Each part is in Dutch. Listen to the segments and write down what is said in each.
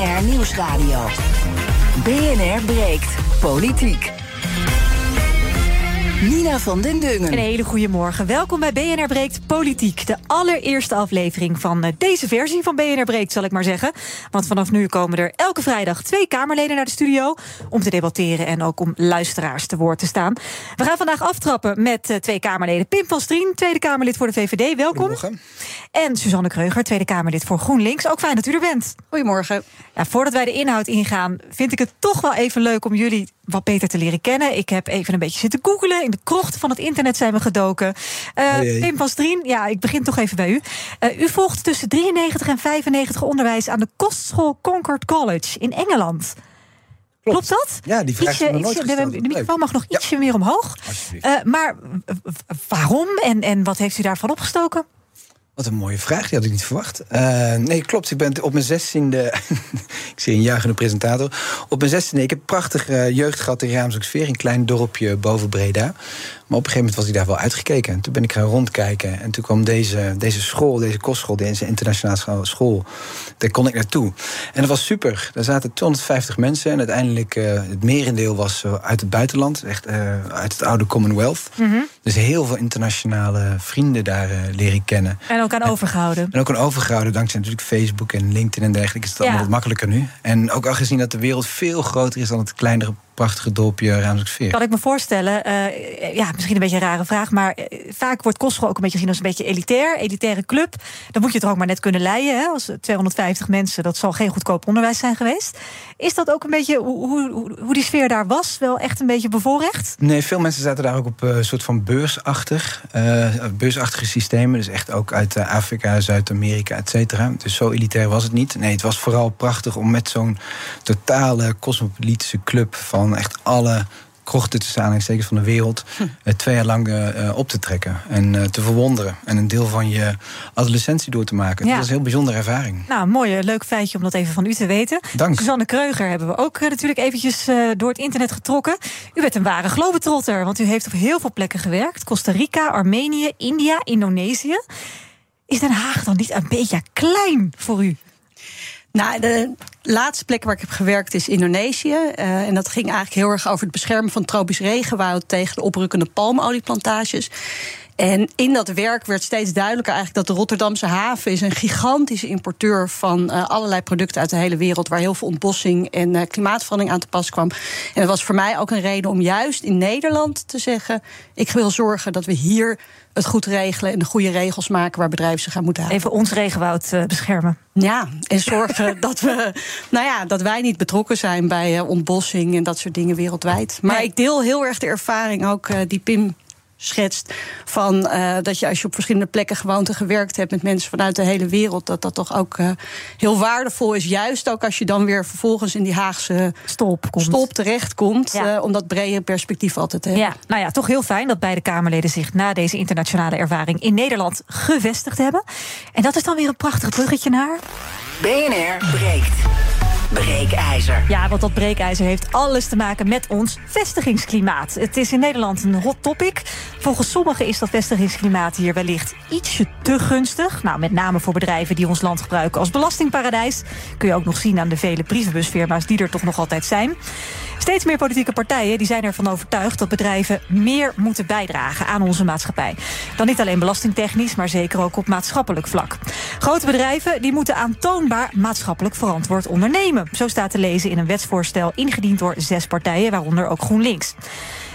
BNR Nieuwsradio. BNR breekt politiek. Nina van den Dungen. Een hele goede morgen. Welkom bij BNR Breekt Politiek. De allereerste aflevering van eh, deze versie van BNR Breekt, zal ik maar zeggen. Want vanaf nu komen er elke vrijdag twee Kamerleden naar de studio... om te debatteren en ook om luisteraars te woord te staan. We gaan vandaag aftrappen met uh, twee Kamerleden. Pim van Strien, Tweede Kamerlid voor de VVD, welkom. En Suzanne Kreuger, Tweede Kamerlid voor GroenLinks. Ook fijn dat u er bent. Goedemorgen. Ja, voordat wij de inhoud ingaan, vind ik het toch wel even leuk om jullie wat beter te leren kennen. Ik heb even een beetje zitten googelen. In de krochten van het internet zijn we gedoken. Uh, Pim van Strien, ja, ik begin toch even bij u. Uh, u volgt tussen 93 en 95 onderwijs aan de kostschool Concord College in Engeland. Klopt, Klopt dat? Ja, die vraag ietsje, nooit ietsje, De, de microfoon mag nog ietsje meer omhoog. Uh, maar waarom en, en wat heeft u daarvan opgestoken? Wat een mooie vraag, die had ik niet verwacht. Uh, nee, klopt. Ik ben op mijn zestiende. ik zie een juichende presentator. Op mijn zestiende. Ik heb prachtige jeugd gehad in Raamsdorpsveer, een klein dorpje boven Breda. Maar op een gegeven moment was hij daar wel uitgekeken. En toen ben ik gaan rondkijken. En toen kwam deze, deze school, deze kostschool, deze internationale school. Daar kon ik naartoe. En dat was super. Daar zaten 250 mensen. En uiteindelijk, uh, het merendeel was uit het buitenland. Echt uh, uit het oude Commonwealth. Mm -hmm. Dus heel veel internationale vrienden daar uh, leren kennen. En ook aan overgehouden. En ook aan overgehouden. Dankzij natuurlijk Facebook en LinkedIn en dergelijke. Is het allemaal wat makkelijker nu. En ook al gezien dat de wereld veel groter is dan het kleinere prachtige dorpje Raamsdorpsveer. Kan ik me voorstellen, uh, ja, misschien een beetje een rare vraag... maar vaak wordt kostschool ook een beetje gezien als een beetje elitair. Elitaire club. Dan moet je het er ook maar net kunnen leiden. Hè? Als 250 mensen, dat zal geen goedkoop onderwijs zijn geweest. Is dat ook een beetje hoe, hoe, hoe die sfeer daar was? Wel echt een beetje bevoorrecht? Nee, veel mensen zaten daar ook op een soort van beursachtig. Uh, beursachtige systemen. Dus echt ook uit Afrika, Zuid-Amerika, et cetera. Dus zo elitair was het niet. Nee, het was vooral prachtig om met zo'n totale cosmopolitische club... van echt alle krochten tussen aanhalingstekens van de wereld hm. twee jaar lang uh, op te trekken en uh, te verwonderen en een deel van je adolescentie door te maken. Ja. Dat was een heel bijzondere ervaring. Nou, mooi leuk feitje om dat even van u te weten. Dank. Suzanne Kreuger hebben we ook natuurlijk eventjes door het internet getrokken. U bent een ware globetrotter, want u heeft op heel veel plekken gewerkt: Costa Rica, Armenië, India, Indonesië. Is Den Haag dan niet een beetje klein voor u? Nou, de laatste plek waar ik heb gewerkt is Indonesië. Uh, en dat ging eigenlijk heel erg over het beschermen van tropisch regenwoud tegen de oprukkende palmolieplantages. En in dat werk werd steeds duidelijker eigenlijk dat de Rotterdamse haven is een gigantische importeur van uh, allerlei producten uit de hele wereld, waar heel veel ontbossing en uh, klimaatverandering aan te pas kwam. En dat was voor mij ook een reden om juist in Nederland te zeggen: ik wil zorgen dat we hier het goed regelen en de goede regels maken waar bedrijven zich aan moeten houden. Even ons regenwoud uh, beschermen. Ja, en zorgen dat we, nou ja, dat wij niet betrokken zijn bij ontbossing en dat soort dingen wereldwijd. Maar nee. ik deel heel erg de ervaring ook die Pim schetst. Van uh, dat je als je op verschillende plekken gewoond en gewerkt hebt met mensen vanuit de hele wereld, dat dat toch ook uh, heel waardevol is. Juist ook als je dan weer vervolgens in die Haagse stop, komt. stop terechtkomt. Ja. Uh, om dat brede perspectief altijd te hebben. Ja, nou ja, toch heel fijn dat beide Kamerleden zich na deze internationale ervaring in Nederland gevestigd hebben. En dat is dan weer een prachtig bruggetje naar. BNR breekt. Breekijzer. Ja, want dat breekijzer heeft alles te maken met ons vestigingsklimaat. Het is in Nederland een hot topic. Volgens sommigen is dat vestigingsklimaat hier wellicht ietsje te gunstig. Nou, met name voor bedrijven die ons land gebruiken als belastingparadijs. Kun je ook nog zien aan de vele brievenbusfirma's die er toch nog altijd zijn. Steeds meer politieke partijen die zijn ervan overtuigd dat bedrijven meer moeten bijdragen aan onze maatschappij. Dan niet alleen belastingtechnisch, maar zeker ook op maatschappelijk vlak. Grote bedrijven die moeten aantoonbaar maatschappelijk verantwoord ondernemen. Zo staat te lezen in een wetsvoorstel ingediend door zes partijen, waaronder ook GroenLinks.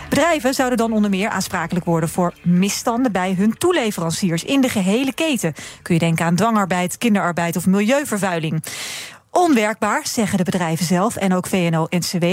Bedrijven zouden dan onder meer aansprakelijk worden voor misstanden bij hun toeleveranciers in de gehele keten. Kun je denken aan dwangarbeid, kinderarbeid of milieuvervuiling. Onwerkbaar, zeggen de bedrijven zelf en ook VNO-NCW.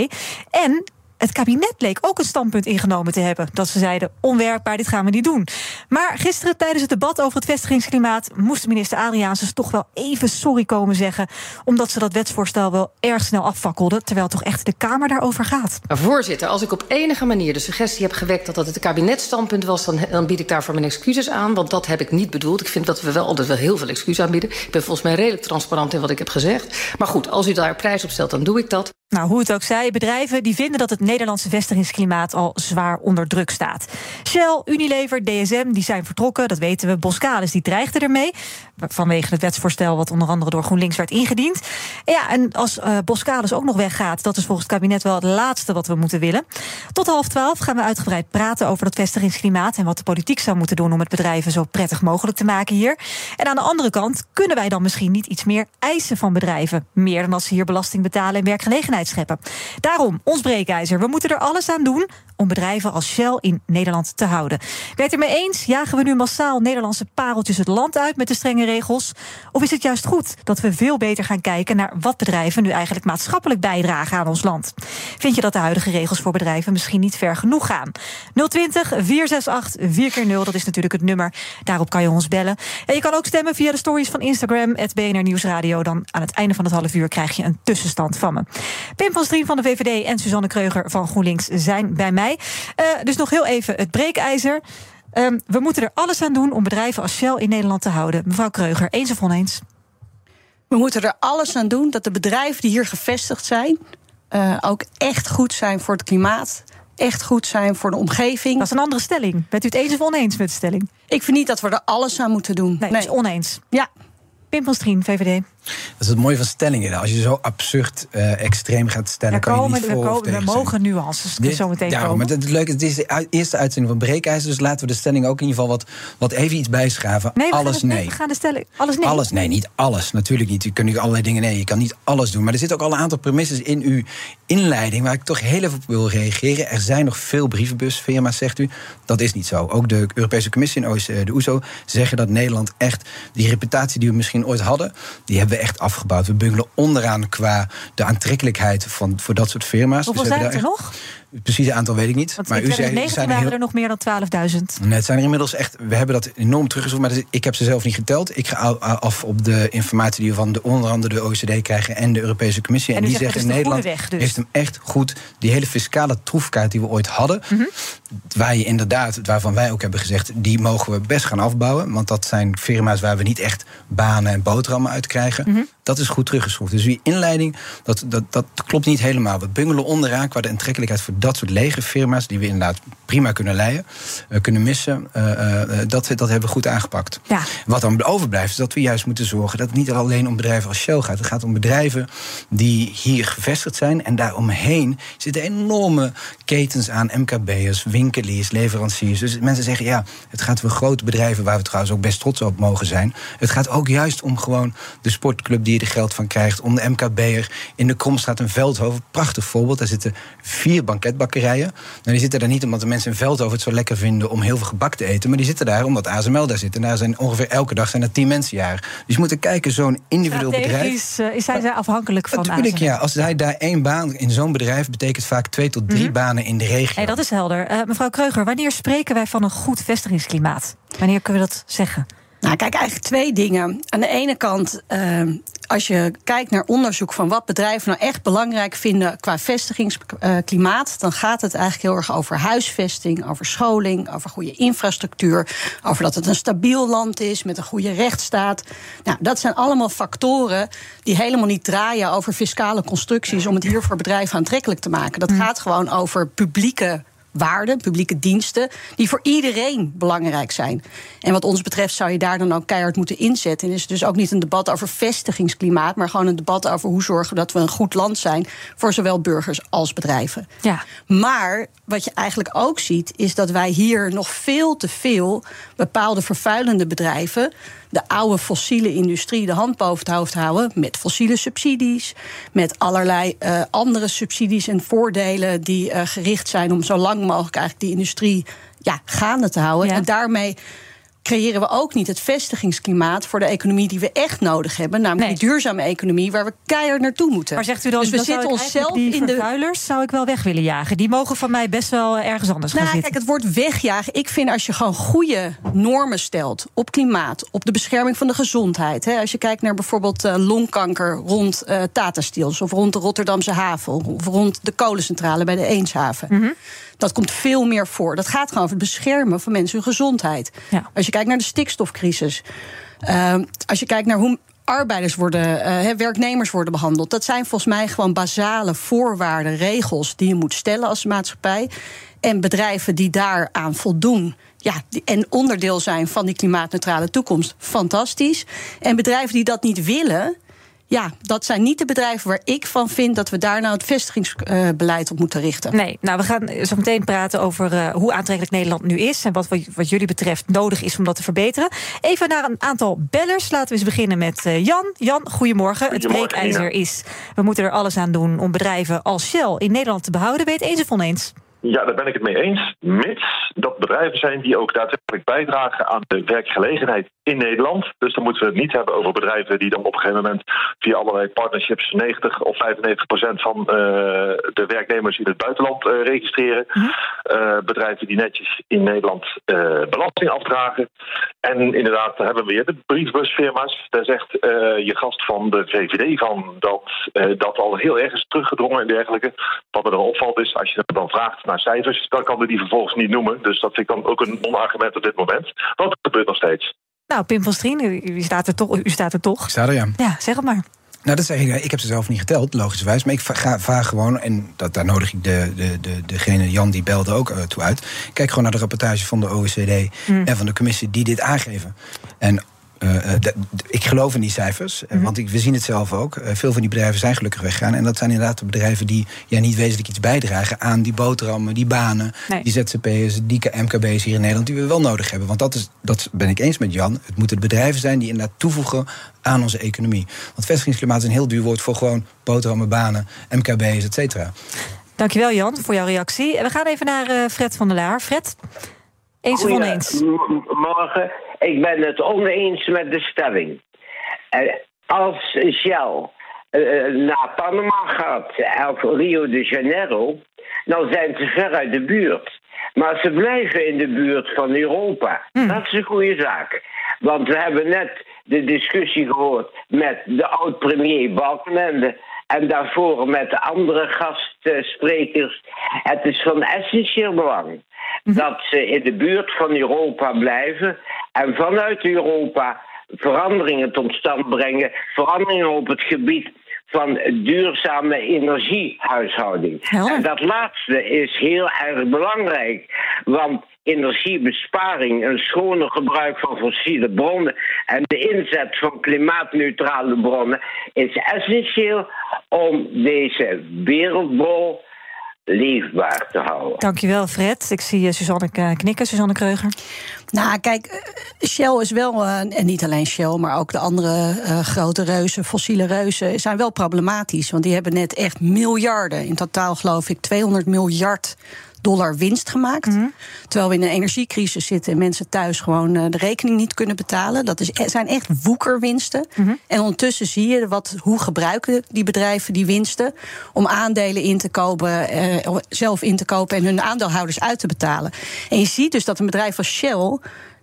En het kabinet leek ook een standpunt ingenomen te hebben. Dat ze zeiden: onwerkbaar, dit gaan we niet doen. Maar gisteren tijdens het debat over het vestigingsklimaat moest minister Adriaansens toch wel even sorry komen zeggen. Omdat ze dat wetsvoorstel wel erg snel afvakkelde. Terwijl toch echt de Kamer daarover gaat. Voorzitter, als ik op enige manier de suggestie heb gewekt dat dat het kabinetstandpunt was, dan, dan bied ik daarvoor mijn excuses aan. Want dat heb ik niet bedoeld. Ik vind dat we wel altijd wel heel veel excuses aanbieden. Ik ben volgens mij redelijk transparant in wat ik heb gezegd. Maar goed, als u daar prijs op stelt, dan doe ik dat. Nou, hoe het ook zij, bedrijven die vinden dat het Nederlandse vestigingsklimaat al zwaar onder druk staat. Shell, Unilever, DSM, die zijn vertrokken, dat weten we. Boskalis, die dreigde ermee. Vanwege het wetsvoorstel wat onder andere door GroenLinks werd ingediend. Ja, en als uh, Boskalis ook nog weggaat, dat is volgens het kabinet wel het laatste wat we moeten willen. Tot half twaalf gaan we uitgebreid praten over dat vestigingsklimaat en wat de politiek zou moeten doen om het bedrijven zo prettig mogelijk te maken hier. En aan de andere kant kunnen wij dan misschien niet iets meer eisen van bedrijven. Meer dan als ze hier belasting betalen en werkgelegenheid scheppen. Daarom, ons breekijzer. We moeten er alles aan doen om bedrijven als Shell in Nederland te houden. Ben je het ermee eens? Jagen we nu massaal Nederlandse pareltjes het land uit met de strenge regels? Of is het juist goed dat we veel beter gaan kijken naar wat bedrijven nu eigenlijk maatschappelijk bijdragen aan ons land? Vind je dat de huidige regels voor bedrijven misschien niet ver genoeg gaan? 020 468 4x0, dat is natuurlijk het nummer. Daarop kan je ons bellen. En je kan ook stemmen via de stories van Instagram, het BNR Nieuwsradio. Dan aan het einde van het half uur krijg je een tussenstand van me. Pim van Strien van de VVD en Suzanne Kreuger van GroenLinks zijn bij mij. Uh, dus nog heel even het breekijzer. Um, we moeten er alles aan doen om bedrijven als Shell in Nederland te houden. Mevrouw Kreuger, eens of oneens? We moeten er alles aan doen dat de bedrijven die hier gevestigd zijn... Uh, ook echt goed zijn voor het klimaat echt goed zijn voor de omgeving. Dat is een andere stelling. Bent u het eens of oneens met de stelling? Ik vind niet dat we er alles aan moeten doen. Nee, nee. is oneens. Ja. Pim van Strien, VVD. Dat is het mooie van stellingen. Als je zo absurd uh, extreem gaat stellen, kan komen, je niet voor komen, We mogen nuances dus zo meteen ja, komen. Maar het, leuke, het is de eerste uitzending van Breekijzer... dus laten we de stelling ook in ieder geval wat, wat even iets bijschaven. Nee, alles gaan, nee. We gaan de stelling, alles nee? Alles nee, niet alles. Natuurlijk niet. Je kunt nu allerlei dingen nee. Je kan niet alles doen. Maar er zitten ook al een aantal premisses in uw inleiding... waar ik toch heel even op wil reageren. Er zijn nog veel brievenbusfirma's, zegt u. Dat is niet zo. Ook de Europese Commissie en de OESO zeggen dat Nederland echt... die reputatie die we misschien ooit hadden... die hebben we echt afgebouwd. We bungelen onderaan qua de aantrekkelijkheid van, voor dat soort firma's. Hoeveel dus zijn er nog? Het precieze aantal weet ik niet. Want maar in u zei, 2019 zijn waren heel, er nog meer dan 12.000. Nee, het zijn er inmiddels echt. We hebben dat enorm teruggezocht. Maar ik heb ze zelf niet geteld. Ik ga af op de informatie die we van de, onder andere de OECD krijgen en de Europese Commissie. En, en die zegt, zeggen Nederland weg, dus. heeft hem echt goed. Die hele fiscale troefkaart die we ooit hadden. Mm -hmm. Waar je inderdaad, waarvan wij ook hebben gezegd, die mogen we best gaan afbouwen. Want dat zijn firma's waar we niet echt banen en boterhammen uit krijgen. Mm -hmm. Dat is goed teruggeschroefd. Dus die inleiding, dat, dat, dat klopt niet helemaal. We bungelen onderaan qua de aantrekkelijkheid voor dat soort lege firma's, die we inderdaad prima kunnen leiden, uh, kunnen missen. Uh, uh, dat, dat hebben we goed aangepakt. Ja. Wat dan overblijft, is dat we juist moeten zorgen dat het niet alleen om bedrijven als Shell gaat. Het gaat om bedrijven die hier gevestigd zijn. En daaromheen zitten enorme ketens aan MKB'ers, winkeliers, leveranciers. Dus mensen zeggen, ja, het gaat om grote bedrijven waar we trouwens ook best trots op mogen zijn. Het gaat ook juist om gewoon de sportclub die je er geld van krijgt. Om de MKB'er in de Kromstraat een Veldhoven. Prachtig voorbeeld. Daar zitten vier banketbakkerijen. Nou, die zitten daar niet omdat de mensen in Veldhoven het zo lekker vinden om heel veel gebak te eten. Maar die zitten daar omdat ASML daar zit. En daar zijn ongeveer elke dag zijn er tien mensen jaar. Dus je moet er kijken, zo'n individueel bedrijf. Uh, is zij afhankelijk van Natuurlijk, ja. Als zij daar één baan in zo'n bedrijf betekent vaak twee tot drie mm -hmm. banen in de regio. Hey, dat is helder. Uh, mevrouw Kreuger, wanneer spreken wij van een goed vestigingsklimaat? Wanneer kunnen we dat zeggen? Nou, kijk, eigenlijk twee dingen. Aan de ene kant, uh, als je kijkt naar onderzoek van wat bedrijven nou echt belangrijk vinden qua vestigingsklimaat, dan gaat het eigenlijk heel erg over huisvesting, over scholing, over goede infrastructuur, over dat het een stabiel land is met een goede rechtsstaat. Nou, dat zijn allemaal factoren die helemaal niet draaien over fiscale constructies om het hier voor bedrijven aantrekkelijk te maken. Dat gaat gewoon over publieke waarden, publieke diensten, die voor iedereen belangrijk zijn. En wat ons betreft zou je daar dan ook keihard moeten inzetten. En is het dus ook niet een debat over vestigingsklimaat, maar gewoon een debat over hoe zorgen we dat we een goed land zijn voor zowel burgers als bedrijven. Ja. Maar wat je eigenlijk ook ziet, is dat wij hier nog veel te veel bepaalde vervuilende bedrijven de oude fossiele industrie de hand boven het hoofd houden. Met fossiele subsidies. Met allerlei uh, andere subsidies en voordelen die uh, gericht zijn om zo lang mogelijk eigenlijk die industrie ja, gaande te houden. Ja. En daarmee creëren we ook niet het vestigingsklimaat voor de economie die we echt nodig hebben. Namelijk Nee. die duurzame economie waar we keihard naartoe moeten. Maar zegt u dan, dus we dan zitten onszelf die in de. vervuilers zou ik wel weg willen jagen. Die mogen van mij best wel ergens anders gaan Nou, zitten. kijk, het woord wegjagen. Ik vind als je gewoon goede normen stelt op klimaat, op de bescherming van de gezondheid. Hè, als je kijkt naar bijvoorbeeld eh, longkanker rond eh Tata Steels of rond de Rotterdamse haven of rond de kolencentrale bij de Eemshaven. Mhm. Dat komt veel meer voor. Dat gaat gewoon over het beschermen van mensen hun gezondheid. Ja. Als je kijkt naar de stikstofcrisis. eh, als je kijkt naar hoe arbeiders worden, uh, werknemers worden behandeld. Dat zijn volgens mij gewoon basale voorwaarden, regels die je moet stellen als maatschappij. En bedrijven die daaraan voldoen, ja, en onderdeel zijn van die klimaatneutrale toekomst, fantastisch. En bedrijven die dat niet willen, ja, dat zijn niet de bedrijven waar ik van vind dat we daar nou het vestigingsbeleid op moeten richten. Nee, nou we gaan zo meteen praten over uh, hoe aantrekkelijk Nederland nu is en wat, wat jullie betreft nodig is om dat te verbeteren. Even naar een aantal bellers. Laten we eens beginnen met uh, Jan. Jan, goedemorgen. Het breekijzer is, we moeten er alles aan doen om bedrijven als Shell in Nederland te behouden. Weet eens of oneens? Ja, daar ben ik het mee eens. Mits dat bedrijven zijn die ook daadwerkelijk bijdragen aan de werkgelegenheid in Nederland. Dus dan moeten we het niet hebben over bedrijven die dan op een gegeven moment via allerlei partnerships 90 of 95 procent van uh, de werknemers in het buitenland uh, registreren. Uh, bedrijven die netjes in Nederland belasting afdragen. En inderdaad, daar hebben we weer de briefbusfirma's. Daar zegt je gast van de VVD van dat dat al heel erg is teruggedrongen en dergelijke. Wat me dan opvalt is, als je dan vraagt naar cijfers, dan kan we die vervolgens niet noemen. Dus dat vind ik dan ook een onargument op dit moment. Want dat gebeurt nog steeds. Nou, Pim van Strien, u, staat er toch. U staat er toch. Ik sta er, ja. Ja, zeg het maar. Nou, dat zeg ik. Ik heb ze zelf niet geteld, logischerwijs. Maar ik ga, vaag gewoon, en dat, daar nodig ik de, de, de, degene Jan die belde ook uh, toe uit. Kijk gewoon naar de rapportage van de OECD mm. en van de commissie die dit aangeven. En uh, ik geloof in die cijfers, mm -hmm. want ik, we zien het zelf ook. Uh, veel van die bedrijven zijn gelukkig weggegaan. En dat zijn inderdaad de bedrijven die ja, niet wezenlijk iets bijdragen aan die boterhammen, die banen, nee. die ZZP'ers, die MKB's hier in Nederland, die we wel nodig hebben. Want dat, is, dat ben ik eens met Jan. Het moeten de bedrijven zijn die inderdaad toevoegen aan onze economie. Want vestigingsklimaat is een heel duur woord voor gewoon boterhammen, banen, MKB's, et cetera. Dankjewel Jan voor jouw reactie. We gaan even naar Fred van der Laar. Fred, eens of oneens? Morgen. Ik ben het oneens met de stelling. Als Shell uh, naar Panama gaat of Rio de Janeiro, dan zijn ze ver uit de buurt. Maar ze blijven in de buurt van Europa. Hmm. Dat is een goede zaak. Want we hebben net de discussie gehoord met de oud-premier Balkenende. En daarvoor met de andere gastsprekers. Het is van essentieel belang. Dat ze in de buurt van Europa blijven en vanuit Europa veranderingen tot stand brengen. Veranderingen op het gebied van duurzame energiehuishouding. En dat laatste is heel erg belangrijk. Want energiebesparing, een schoner gebruik van fossiele bronnen en de inzet van klimaatneutrale bronnen is essentieel om deze wereldbol leefbaar te houden. Dankjewel, Fred. Ik zie uh, Suzanne eh, knikken, Suzanne Kreuger. Nou, kijk, eh, Shell is wel, en niet alleen Shell, maar ook de andere uh, grote reuzen, fossiele reuzen, zijn wel problematisch. Want die hebben net echt miljarden, in totaal geloof ik 200 miljard dollar winst gemaakt. Mhm. Terwijl we in een energiecrisis zitten en mensen thuis gewoon uh, de rekening niet kunnen betalen. Dat is, e-, zijn echt woekerwinsten. Mm En ondertussen zie je wat, hoe gebruiken die bedrijven die winsten om aandelen in te kopen, uh, zelf in te kopen en hun aandeelhouders uit te betalen. En je ziet dus dat een bedrijf als Shell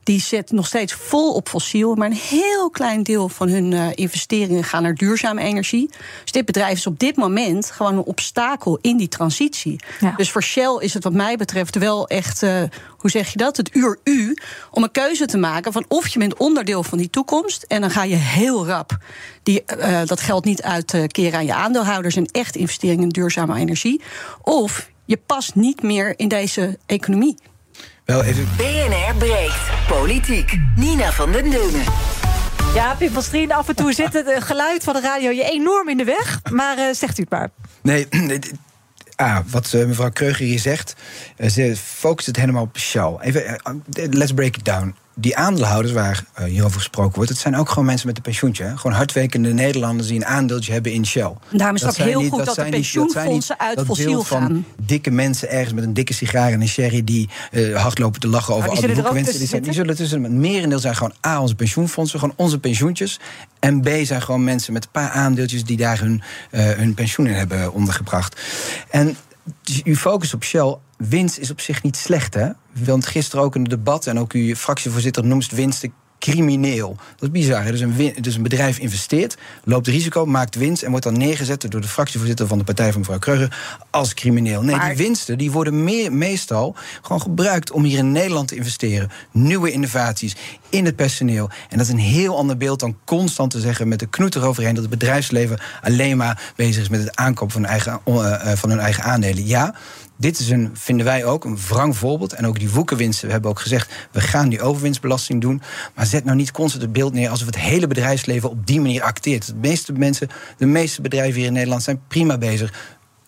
die zet nog steeds vol op fossiel. Maar een heel klein deel van hun uh, investeringen gaan naar duurzame energie. Dus dit bedrijf is op dit moment gewoon een obstakel in die transitie. Ja. Dus voor Shell is het wat mij betreft wel echt, uh, hoe zeg je dat? Het uur u om een keuze te maken van of je bent onderdeel van die toekomst. En dan ga je heel rap die, uh, dat geld niet uitkeren aan je aandeelhouders en echt investeringen in duurzame energie. Of je past niet meer in deze economie. Wel even... BNR breekt. Politiek. Nina van den Dungen. Ja, Pim van Strien, af en toe zit het geluid van de radio je enorm in de weg. Maar uh, zegt u het maar. Nee, Ah, wat uh, mevrouw Kreuger hier zegt, uh, ze focust het helemaal op Shell. Even, let's break it down die aandeelhouders waar uh, hierover gesproken wordt, het zijn ook gewoon mensen met een pensioentje. Hè? Gewoon hardwerkende Nederlanders die een aandeeltje hebben in Shell. Daarom is het ook heel goed dat, de pensioenfondsen uit fossiel gaan. Van dikke mensen ergens met een dikke sigaar en een sherry die uh, hardlopen te lachen over alle boekenwensen. Die, zijn, die zullen tussen. Het merendeel zijn gewoon A, onze pensioenfondsen, gewoon onze pensioentjes. En B zijn gewoon mensen met een paar aandeeltjes die daar hun, uh, hun pensioen in hebben ondergebracht. En dus u focust op Shell. Winst is op zich niet slecht, hè? Want gisteren ook in het debat, en ook uw fractievoorzitter noemt winst. Ik crimineel. Dat is bizar. hè? Dus een, dus een bedrijf investeert, loopt risico, maakt winst... en wordt dan neergezet door de fractievoorzitter van de partij van mevrouw Kreuger... als crimineel. Nee, Maar- die winsten die worden meer, meestal gewoon gebruikt om hier in Nederland te investeren. Nieuwe innovaties in het personeel. En dat is een heel ander beeld dan constant te zeggen met de knoet eroverheen... dat het bedrijfsleven alleen maar bezig is met het aankopen van eigen, eh, eh, van hun eigen aandelen. Ja, dit is een, vinden wij ook, een wrang voorbeeld. En ook die woekerwinsten. We hebben ook gezegd, we gaan die overwinstbelasting doen. Maar zet nou niet constant het beeld neer alsof het hele bedrijfsleven op die manier acteert. De meeste mensen, de meeste bedrijven hier in Nederland zijn prima bezig.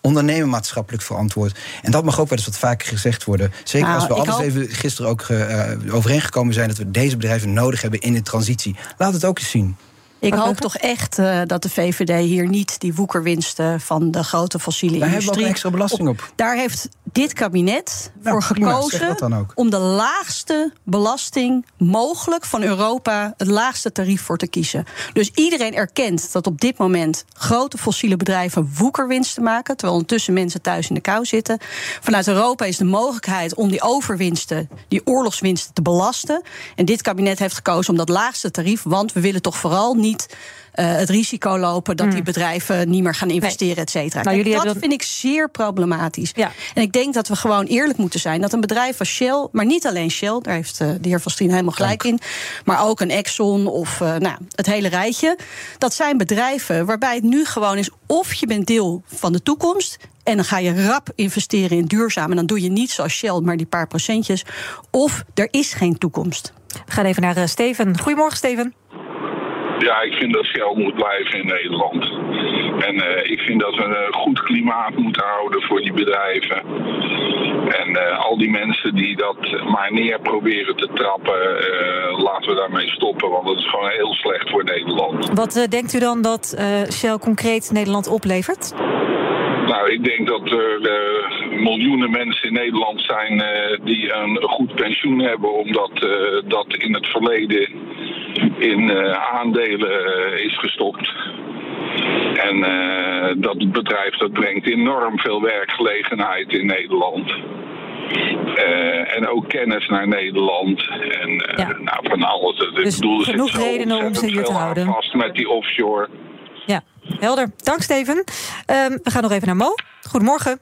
Ondernemen maatschappelijk verantwoord. En dat mag ook wel eens wat vaker gezegd worden. Zeker Nou, als we alles hoop- even gisteren ook eh, overeengekomen zijn dat we deze bedrijven nodig hebben in de transitie. Laat het ook eens zien. Ik hoop toch echt eh, dat de VVD hier niet die woekerwinsten van de grote fossiele Daar hebben we ook industrie. extra belasting op. Daar heeft dit kabinet Nou, voor gekozen om de laagste belasting mogelijk van Europa, het laagste tarief voor te kiezen. Dus iedereen erkent dat op dit moment grote fossiele bedrijven woekerwinsten maken, terwijl ondertussen mensen thuis in de kou zitten. Vanuit Europa is de mogelijkheid om die overwinsten, die oorlogswinsten te belasten. En dit kabinet heeft gekozen om dat laagste tarief, want we willen toch vooral niet eh, het risico lopen dat die bedrijven niet meer gaan investeren, et cetera. Hmm. Nou, dat vind ik zeer problematisch. Ja. En ik denk dat we gewoon eerlijk moeten zijn dat een bedrijf als Shell, maar niet alleen Shell, daar heeft eh, de heer Vastien helemaal gelijk in, maar ook een Exxon of eh, nou, het hele rijtje. Dat zijn bedrijven waarbij het nu gewoon is of je bent deel van de toekomst. En dan ga je rap investeren in duurzaam. En dan doe je niet zoals Shell, maar die paar procentjes. Of er is geen toekomst. We gaan even naar eh, Steven. Goedemorgen, Steven. Ja, ik vind dat Shell moet blijven in Nederland. En eh, ik vind dat we een goed klimaat moeten houden voor die bedrijven. En eh, al die mensen die dat maar neer proberen te trappen, eh, laten we daarmee stoppen. Want dat is gewoon heel slecht voor Nederland. Wat eh, denkt u dan dat eh, Shell concreet Nederland oplevert? Nou, ik denk dat er eh, miljoenen mensen in Nederland zijn eh, die een goed pensioen hebben, omdat eh, dat in het verleden in eh, aandelen eh, is gestopt. En eh, dat bedrijf dat brengt enorm veel werkgelegenheid in Nederland. Eh, en ook kennis naar Nederland. En eh, Ja. nou, van alles. Ik Dus bedoel, er genoeg redenen om ze hier te houden. Vast met die offshore. Ja, helder. Dank, Steven. Ehm, we gaan nog even naar Mo. Goedemorgen.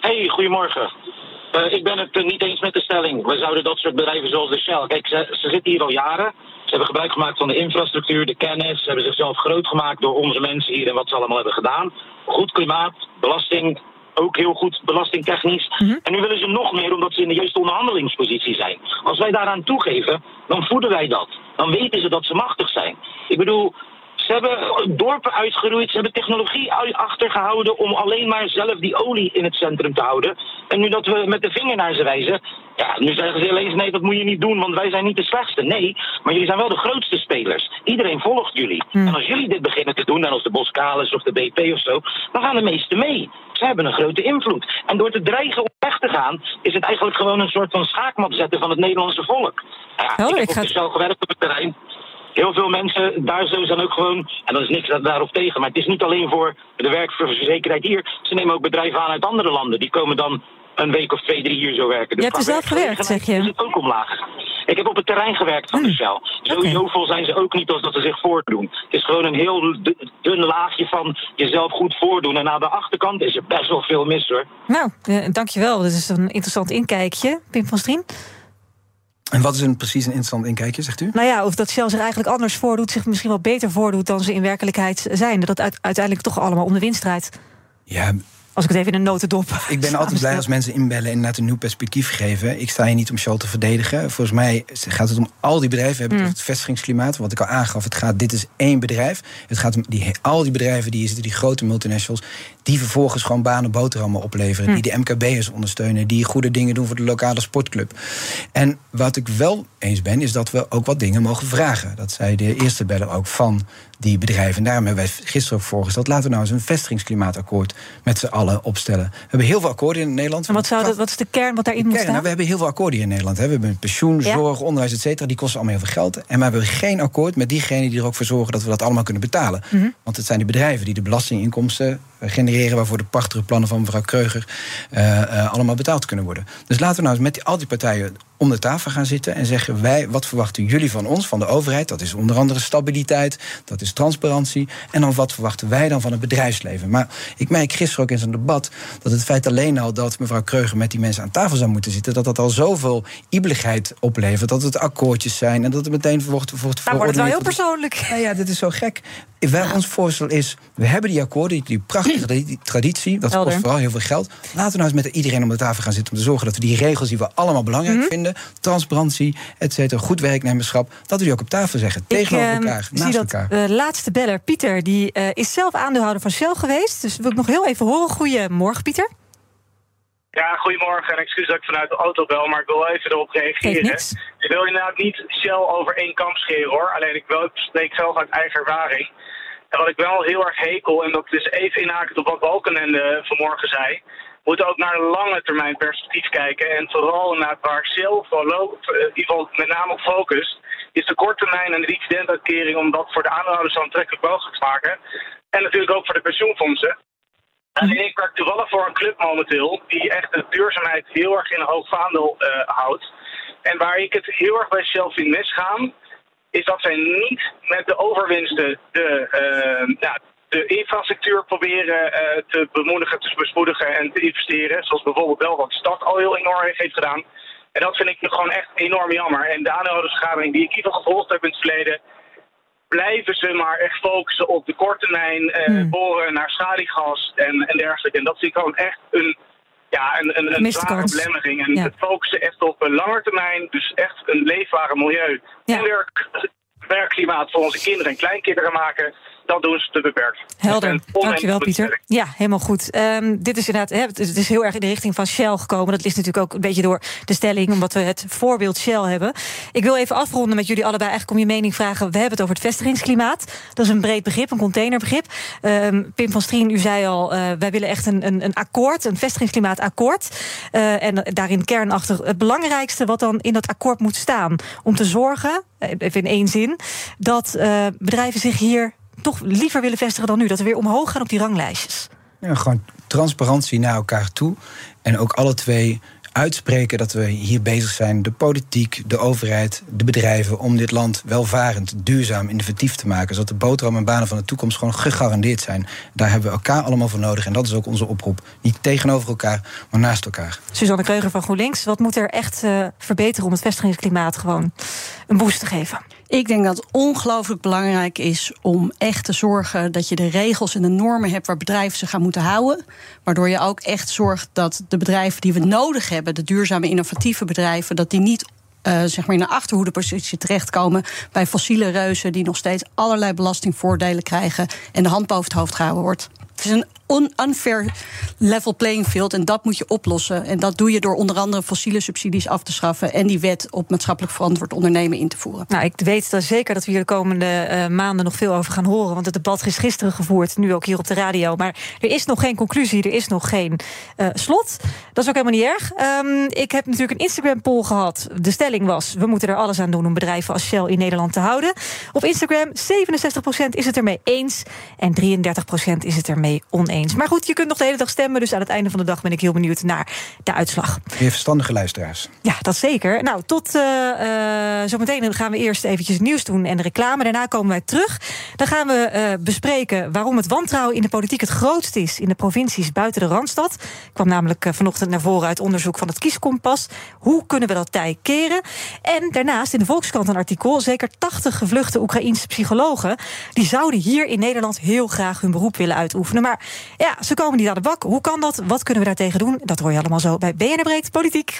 Hey, goedemorgen. Ik ben het niet eens met de stelling. We zouden dat soort bedrijven zoals de Shell. Kijk, ze, ze zitten hier al jaren. Ze hebben gebruik gemaakt van de infrastructuur, de kennis. Ze hebben zichzelf groot gemaakt door onze mensen hier en wat ze allemaal hebben gedaan. Goed klimaat, belasting, ook heel goed belastingtechnisch. En nu willen ze nog meer omdat ze in de juiste onderhandelingspositie zijn. Als wij daaraan toegeven, dan voeden wij dat. Dan weten ze dat ze machtig zijn. Ik bedoel, ze hebben dorpen uitgeroeid, ze hebben technologie achtergehouden om alleen maar zelf die olie in het centrum te houden. En nu dat we met de vinger naar ze wijzen, ja, nu zeggen ze ineens nee, dat moet je niet doen, want wij zijn niet de slechtste. Nee, maar jullie zijn wel de grootste spelers. Iedereen volgt jullie. En als jullie dit beginnen te doen, net als de Boskalis of de BP of zo, dan gaan de meesten mee. Ze hebben een grote invloed. En door te dreigen om weg te gaan, is het eigenlijk gewoon een soort van schaakmat zetten van het Nederlandse volk. Ja, Helder, ik ik heb ga- de Shell gewerkt op het terrein. Heel veel mensen daar zo zijn ook gewoon, en dat is niks daarop tegen, maar het is niet alleen voor de werkverzekerheid hier. Ze nemen ook bedrijven aan uit andere landen. Die komen dan een week of twee, drie hier zo werken. Dus Je hebt er qua zelf gewerkt, zeg je? Hmm, Is het ook omlaag. Ik heb op het terrein gewerkt van de Shell. Zo jovel zijn ze ook niet als dat ze zich voordoen. Het is gewoon een heel du- dun laagje van jezelf goed voordoen. En aan de achterkant is er best wel veel mis hoor. Nou, eh, dankjewel. Dit is een interessant inkijkje. Pim van Strien. En wat is een, precies een interessant inkijkje, zegt u? Nou ja, of dat Shell zich eigenlijk anders voordoet, zich misschien wel beter voordoet dan ze in werkelijkheid zijn. Dat het uiteindelijk toch allemaal om de winst draait. Ja, Als ik het even in een notendop. Ik ben altijd blij als mensen inbellen en inderdaad een nieuw perspectief geven. Ik sta hier niet om Shell te verdedigen. Volgens mij gaat het om al die bedrijven. We hebben het over het vestigingsklimaat. Wat ik al aangaf, het gaat, dit is één bedrijf. Het gaat om die, al die bedrijven die hier zitten, die grote multinationals... die vervolgens gewoon banen boterhammen opleveren. Die de MKB'ers ondersteunen. Die goede dingen doen voor de lokale sportclub. En wat ik wel eens ben, is dat we ook wat dingen mogen vragen. Dat zei de eerste beller ook van die bedrijven. En daarom hebben wij gisteren ook voorgesteld... laten we nou eens een vestigingsklimaatakkoord met z'n allen opstellen. We hebben heel veel akkoorden in Nederland. En wat, zou dat, wat is de kern wat daarin moet Kern, nou, staan? we hebben heel veel akkoorden in Nederland. Hè. We hebben pensioen, Ja. zorg, onderwijs, et cetera. Die kosten allemaal heel veel geld. En maar we hebben geen akkoord met diegenen die er ook voor zorgen... dat we dat allemaal kunnen betalen. Mhm. Want het zijn de bedrijven die de belastinginkomsten genereren waarvoor de prachtige plannen van mevrouw Kreuger uh, uh, allemaal betaald kunnen worden. Dus laten we nou eens met die, al die partijen om de tafel gaan zitten en zeggen: wij, wat verwachten jullie van ons, van de overheid? Dat is onder andere stabiliteit, dat is transparantie. En dan wat verwachten wij dan van het bedrijfsleven? Maar ik merk gisteren ook in zo'n debat dat het feit alleen al dat mevrouw Kreuger met die mensen aan tafel zou moeten zitten, dat dat al zoveel ibeligheid oplevert. Dat het akkoordjes zijn en dat het meteen wordt. wordt nou, wordt het wel heel persoonlijk. Nou ja, dit is zo gek. Wij, ons voorstel is: we hebben die akkoorden, die prachtige die traditie, dat kost vooral heel veel geld. Laten we nou eens met iedereen om de tafel gaan zitten om te zorgen dat we die regels die we allemaal belangrijk mm -hmm. vinden, transparantie, et cetera, goed werknemerschap, dat we die ook op tafel zeggen. Tegenover Ik, elkaar, zie naast dat, elkaar. De laatste beller, Pieter, die uh, is zelf aandeelhouder van Shell geweest. Dus wil ik nog heel even horen. Goedemorgen, Pieter. Ja, goedemorgen. En excuus dat ik vanuit de auto bel, maar ik wil even erop reageren. Ik wil inderdaad niet Shell over één kam scheren hoor. Alleen ik, wil, ik spreek zelf uit eigen ervaring. En wat ik wel heel erg hekel, en dat is even inhakend op wat Balkenende vanmorgen zei. We moeten ook naar een lange termijn perspectief kijken. En vooral naar waar Shell voorlopig, in ieder geval met name op focust, is de korte termijn en de dividenduitkering om dat voor de aandeelhouders aantrekkelijk mogelijk te maken. En natuurlijk ook voor de pensioenfondsen. En ik werk toevallig voor een club momenteel die echt de duurzaamheid heel erg in hoog vaandel uh, houdt. En waar ik het heel erg bij Shell vind misgaan, is dat zij niet met de overwinsten de, uh, ja, de infrastructuur proberen uh, te bemoedigen, te bespoedigen en te investeren. Zoals bijvoorbeeld wel wat de stad al heel enorm heeft gedaan. En dat vind ik gewoon echt enorm jammer. En de aandeelhoudersvergadering die ik ieder gevolgd heb in het verleden, blijven ze maar echt focussen op de korte termijn, uh, hmm. boren naar schaliegas en, en dergelijke. En dat zie ik gewoon echt een, ja, een, een, een zware belemmering. En Ja. het focussen echt op een lange termijn, dus echt een leefbare milieu en werk, werkklimaat voor onze kinderen en kleinkinderen maken. Dat doen ze te beperkt. Helder, dankjewel Pieter. Ja, helemaal goed. Ehm, dit is inderdaad, hè, het is heel erg in de richting van Shell gekomen. Dat ligt natuurlijk ook een beetje door de stelling, omdat we het voorbeeld Shell hebben. Ik wil even afronden met jullie allebei, eigenlijk om je mening vragen. We hebben het over het vestigingsklimaat. Dat is een breed begrip, een containerbegrip. Ehm, Pim van Strien, u zei al, eh, wij willen echt een, een, een akkoord, een vestigingsklimaatakkoord. Eh, en daarin kernachtig het belangrijkste wat dan in dat akkoord moet staan. Om te zorgen, eh, even in één zin, dat bedrijven zich hier toch liever willen vestigen dan nu. Dat we weer omhoog gaan op die ranglijstjes. Ja, gewoon transparantie naar elkaar toe. En ook alle twee uitspreken dat we hier bezig zijn, de politiek, de overheid, de bedrijven, om dit land welvarend, duurzaam, innovatief te maken. Zodat de boterham en banen van de toekomst gewoon gegarandeerd zijn. Daar hebben we elkaar allemaal voor nodig. En dat is ook onze oproep. Niet tegenover elkaar, maar naast elkaar. Suzanne Kreuger van GroenLinks, wat moet er echt uh, verbeteren om het vestigingsklimaat gewoon een boost te geven? Ik denk dat het ongelooflijk belangrijk is om echt te zorgen dat je de regels en de normen hebt waar bedrijven zich aan moeten houden. Waardoor je ook echt zorgt dat de bedrijven die we nodig hebben, de duurzame innovatieve bedrijven, dat die niet uh, zeg maar in een achterhoedepositie terechtkomen bij fossiele reuzen die nog steeds allerlei belastingvoordelen krijgen en de hand boven het hoofd gehouden wordt. Het is een unfair level playing field en dat moet je oplossen. En dat doe je door onder andere fossiele subsidies af te schaffen en die wet op maatschappelijk verantwoord ondernemen in te voeren. Nou, ik weet zeker dat we hier de komende uh, maanden nog veel over gaan horen. Want het debat is gisteren gevoerd, nu ook hier op de radio. Maar er is nog geen conclusie, er is nog geen uh, slot. Dat is ook helemaal niet erg. Um, ik heb natuurlijk een Instagram-poll gehad. De stelling was: we moeten er alles aan doen om bedrijven als Shell in Nederland te houden. Op Instagram 67% is het ermee eens en 33% is het ermee oneens. Maar goed, je kunt nog de hele dag stemmen. Dus aan het einde van de dag ben ik heel benieuwd naar de uitslag. Weer verstandige luisteraars. Ja, dat zeker. Nou, tot uh, uh, zometeen gaan we eerst eventjes nieuws doen en de reclame. Daarna komen wij terug. Dan gaan we uh, bespreken waarom het wantrouwen in de politiek het grootst is in de provincies buiten de Randstad. kwam namelijk vanochtend naar voren uit onderzoek van het Kieskompas. Hoe kunnen we dat tij keren? En daarnaast in de Volkskrant een artikel. Zeker 80 gevluchte Oekraïense psychologen. die zouden hier in Nederland heel graag hun beroep willen uitoefenen. Maar ja, ze komen niet aan de bak. Hoe kan dat? Wat kunnen we daartegen doen? Dat hoor je allemaal zo bij BNR Breekt Politiek.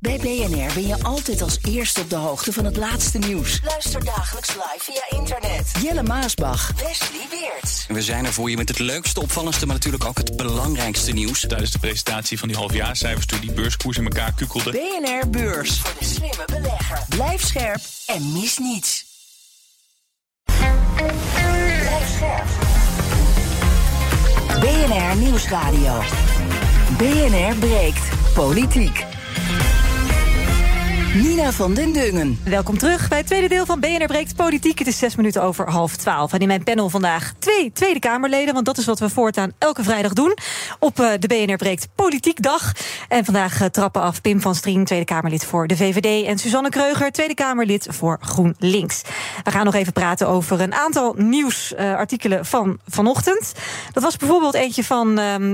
Bij BNR ben je altijd als eerste op de hoogte van het laatste nieuws. Luister dagelijks live via internet. Jelle Maasbach. Wesley Weert. We zijn er voor je met het leukste, opvallendste, maar natuurlijk ook het belangrijkste nieuws. Tijdens de presentatie van die halfjaarcijfers toen die beurskoers in elkaar kukkelde. BNR Beurs. Voor de slimme belegger. Blijf scherp en mis niets. Blijf scherp. BNR Nieuwsradio. BNR breekt politiek. Nina van den Dungen. Welkom terug bij het tweede deel van BNR Breekt Politiek. Het is zes minuten over half twaalf. En in mijn panel vandaag twee Tweede Kamerleden... want dat is wat we voortaan elke vrijdag doen... op eh, de BNR Breekt Politiek Dag. En vandaag eh, trappen af Pim van Strien, Tweede Kamerlid voor de VVD... en Suzanne Kreuger, Tweede Kamerlid voor GroenLinks. We gaan nog even praten over een aantal nieuwsartikelen van vanochtend. Dat was bijvoorbeeld eentje van uh,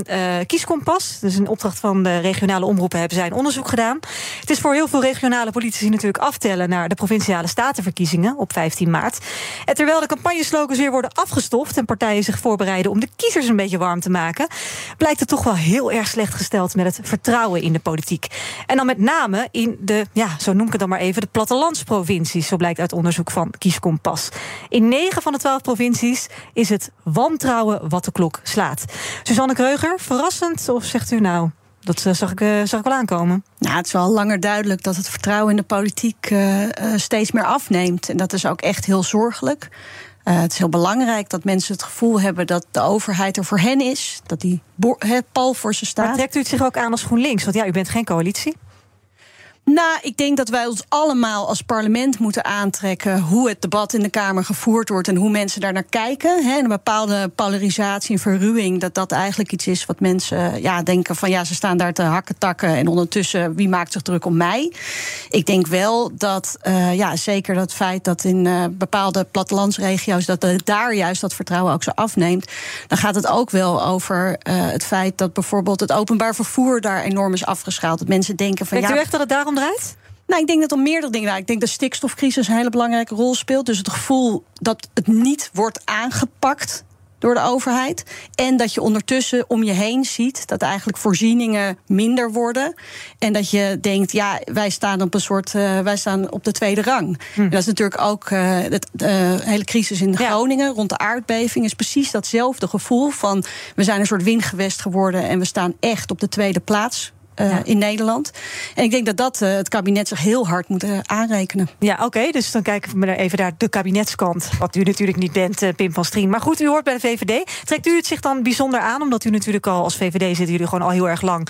Kieskompas. Dus een opdracht van de regionale omroepen hebben zij een onderzoek gedaan. Het is voor heel veel regionale politici natuurlijk aftellen naar de provinciale statenverkiezingen op 15 maart. En terwijl de campagneslogans weer worden afgestoft en partijen zich voorbereiden om de kiezers een beetje warm te maken, blijkt het toch wel heel erg slecht gesteld met het vertrouwen in de politiek. En dan met name in de, ja, zo noem ik het dan maar even, de plattelandsprovincies, zo blijkt uit onderzoek van Kieskompas. In 9 van de 12 provincies is het wantrouwen wat de klok slaat. Suzanne Kreuger, verrassend of zegt u nou? Dat uh, zag, ik, zag ik wel aankomen. Nou, het is wel langer duidelijk dat het vertrouwen in de politiek uh, steeds meer afneemt. En dat is ook echt heel zorgelijk. het is heel belangrijk dat mensen het gevoel hebben dat de overheid er voor hen is. Dat die pal voor ze staat. Maar trekt u het zich ook aan als GroenLinks? Want ja, u bent geen coalitie. Nou, ik denk dat wij ons allemaal als parlement moeten aantrekken hoe het debat in de Kamer gevoerd wordt en hoe mensen daar naar kijken. He, een bepaalde polarisatie en verruwing, dat dat eigenlijk iets is wat mensen ja, denken van ja, ze staan daar te hakken takken en ondertussen wie maakt zich druk om mij. Ik denk wel dat uh, ja, zeker dat feit dat in uh, bepaalde plattelandsregio's dat daar juist dat vertrouwen ook zo afneemt, dan gaat het ook wel over het feit dat bijvoorbeeld het openbaar vervoer daar enorm is afgeschaald. Dat mensen denken van ja. u echt dat het daarom Nou, ik denk dat om meerdere dingen. Nou, ik denk dat de stikstofcrisis een hele belangrijke rol speelt. Dus het gevoel dat het niet wordt aangepakt door de overheid. En dat je ondertussen om je heen ziet dat eigenlijk voorzieningen minder worden. En dat je denkt, ja, wij staan op een soort, uh, wij staan op de tweede rang. Hm. En dat is natuurlijk ook uh, het, de hele crisis in Groningen rond de aardbeving. Is precies datzelfde gevoel van we zijn een soort windgewest geworden en we staan echt op de tweede plaats. Uh, ja. in Nederland. En ik denk dat dat uh, het kabinet zich heel hard moet uh, aanrekenen. Ja, oké. Okay, dus dan kijken we even naar de kabinetskant. Wat u natuurlijk niet bent, Pim van Strien. Maar goed, u hoort bij de VVD. Trekt u het zich dan bijzonder aan? Omdat u natuurlijk al als VVD zitten jullie gewoon al heel erg lang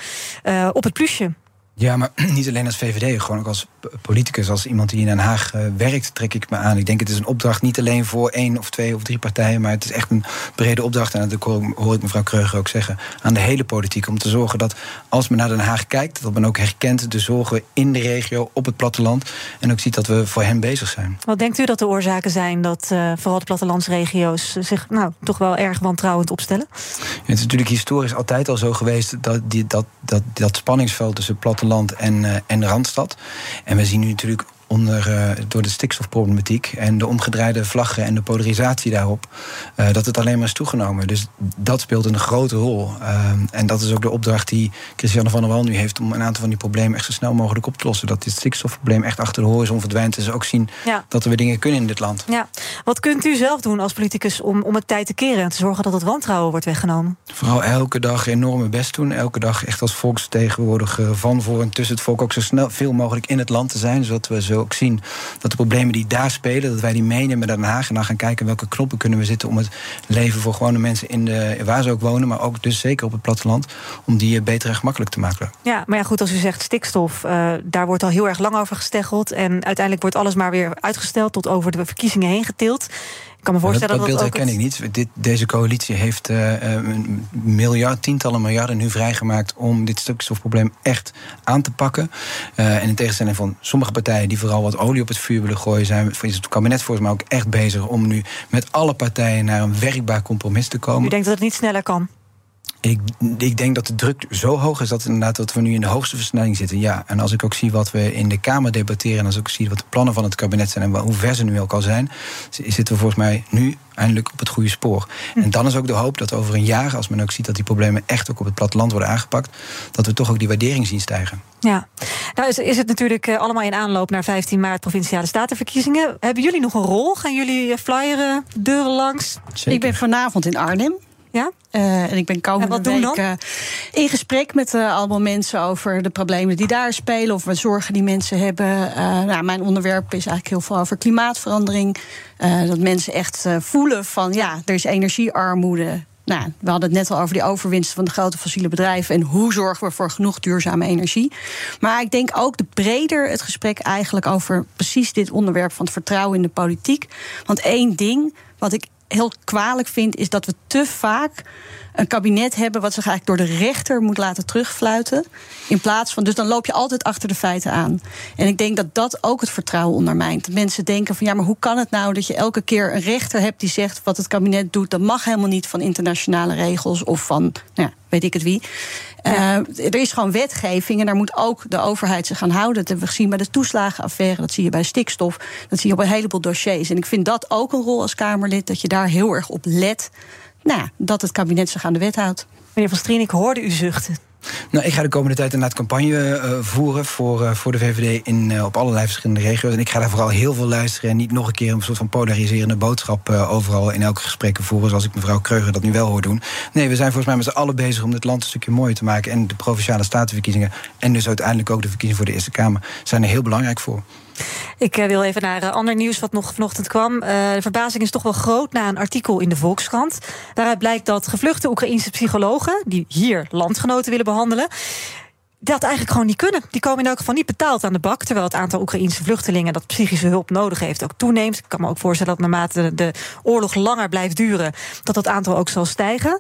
op het plusje. Ja, maar niet alleen als VVD, gewoon ook als politicus, als iemand die in Den Haag uh, werkt, trek ik me aan. Ik denk het is een opdracht niet alleen voor één of twee of drie partijen, maar het is echt een brede opdracht. En dat hoor ik mevrouw Kreuger ook zeggen, aan de hele politiek. Om te zorgen dat als men naar Den Haag kijkt, dat men ook herkent de zorgen in de regio, op het platteland. En ook ziet dat we voor hen bezig zijn. Wat denkt u dat de oorzaken zijn dat uh, vooral de plattelandsregio's zich nou, toch wel erg wantrouwend opstellen? Ja, het is natuurlijk historisch altijd al zo geweest dat die, dat, dat, dat spanningsveld tussen platteland en, uh, en Randstad. En we zien nu natuurlijk onder, uh, door de stikstofproblematiek en de omgedraaide vlaggen en de polarisatie daarop, uh, dat het alleen maar is toegenomen. Dus dat speelt een grote rol. Uh, en dat is ook de opdracht die Christiane van der Wal nu heeft om een aantal van die problemen echt zo snel mogelijk op te lossen. Dat dit stikstofprobleem echt achter de horizon verdwijnt. Dus ook zien ja. dat er weer dingen kunnen in dit land. Ja. Wat kunt u zelf doen als politicus om, om het tijd te keren en te zorgen dat het wantrouwen wordt weggenomen? Vooral elke dag enorme best doen. Elke dag echt als volksvertegenwoordiger van, voor en tussen het volk ook zo snel veel mogelijk in het land te zijn. Zodat we zo ook zien dat de problemen die daar spelen, dat wij die meenemen naar Den Haag en dan gaan kijken welke knoppen kunnen we zitten om het leven voor gewone mensen in de, waar ze ook wonen, maar ook dus zeker op het platteland, om die beter en gemakkelijk te maken. Ja, maar ja, goed, als u zegt stikstof, uh, daar wordt al heel erg lang over gesteggeld en uiteindelijk wordt alles maar weer uitgesteld tot over de verkiezingen heen getild. Ik kan me voorstellen dat, dat, dat beeld herken ik niet. Dit, deze coalitie heeft uh, een miljard, tientallen miljarden nu vrijgemaakt om dit stikstofprobleem echt aan te pakken. Uh, en in tegenstelling van sommige partijen die vooral wat olie op het vuur willen gooien, zijn is het kabinet volgens mij ook echt bezig om nu met alle partijen naar een werkbaar compromis te komen. U denkt dat het niet sneller kan? Ik, ik, denk dat de druk zo hoog is dat, inderdaad, dat we nu in de hoogste versnelling zitten. Ja, en als ik ook zie wat we in de Kamer debatteren... en als ik ook zie wat de plannen van het kabinet zijn... en hoe ver ze nu ook al zijn... zitten we volgens mij nu eindelijk op het goede spoor. Hm. En dan is ook de hoop dat over een jaar... als men ook ziet dat die problemen echt ook op het platteland worden aangepakt... dat we toch ook die waardering zien stijgen. Ja, nou is, is het natuurlijk uh, allemaal in aanloop naar 15 maart provinciale statenverkiezingen. Hebben jullie nog een rol? Gaan jullie flyeren, deuren langs? Zeker. Ik ben vanavond in Arnhem. Ja? Uh, en ik ben komende week uh, in gesprek met uh, allemaal mensen over de problemen die daar spelen. Of wat zorgen die mensen hebben. nou, mijn onderwerp is eigenlijk heel veel over klimaatverandering. dat mensen echt voelen van ja, er is energiearmoede. nou, we hadden het net al over die overwinsten van de grote fossiele bedrijven. En hoe zorgen we voor genoeg duurzame energie. Maar ik denk ook de breder het gesprek eigenlijk over precies dit onderwerp van het vertrouwen in de politiek. Want één ding wat ik heel kwalijk vind, is dat we te vaak een kabinet hebben wat zich eigenlijk door de rechter moet laten terugfluiten. In plaats van, dus dan loop je altijd achter de feiten aan. En ik denk dat dat ook het vertrouwen ondermijnt. Dat mensen denken van ja, maar hoe kan het nou dat je elke keer een rechter hebt die zegt wat het kabinet doet, dat mag helemaal niet van internationale regels of van, nou ja, weet ik het wie. Uh, er is gewoon wetgeving en daar moet ook de overheid zich aan houden. Dat hebben we gezien bij de toeslagenaffaire, dat zie je bij stikstof, dat zie je op een heleboel dossiers. En ik vind dat ook een rol als Kamerlid, dat je daar heel erg op let nou, dat het kabinet zich aan de wet houdt. Meneer Van Strien, ik hoorde u zuchten. Nou, ik ga de komende tijd inderdaad campagne uh, voeren voor, uh, voor de VVD in, uh, op allerlei verschillende regio's. En ik ga daar vooral heel veel luisteren en niet nog een keer een soort van polariserende boodschap overal in elke gesprek voeren, zoals ik mevrouw Kreuger dat nu wel hoor doen. Nee, we zijn volgens mij met z'n allen bezig om dit land een stukje mooier te maken. En de provinciale statenverkiezingen en dus uiteindelijk ook de verkiezingen voor de Eerste Kamer zijn er heel belangrijk voor. Ik wil even naar uh, ander nieuws wat nog vanochtend kwam. Uh, de verbazing is toch wel groot na een artikel in de Volkskrant. Daaruit blijkt dat gevluchte Oekraïnse psychologen... die hier landgenoten willen behandelen dat eigenlijk gewoon niet kunnen. Die komen in elk geval niet betaald aan de bak. Terwijl het aantal Oekraïnse vluchtelingen dat psychische hulp nodig heeft ook toeneemt. Ik kan me ook voorstellen dat naarmate de oorlog langer blijft duren, dat dat aantal ook zal stijgen.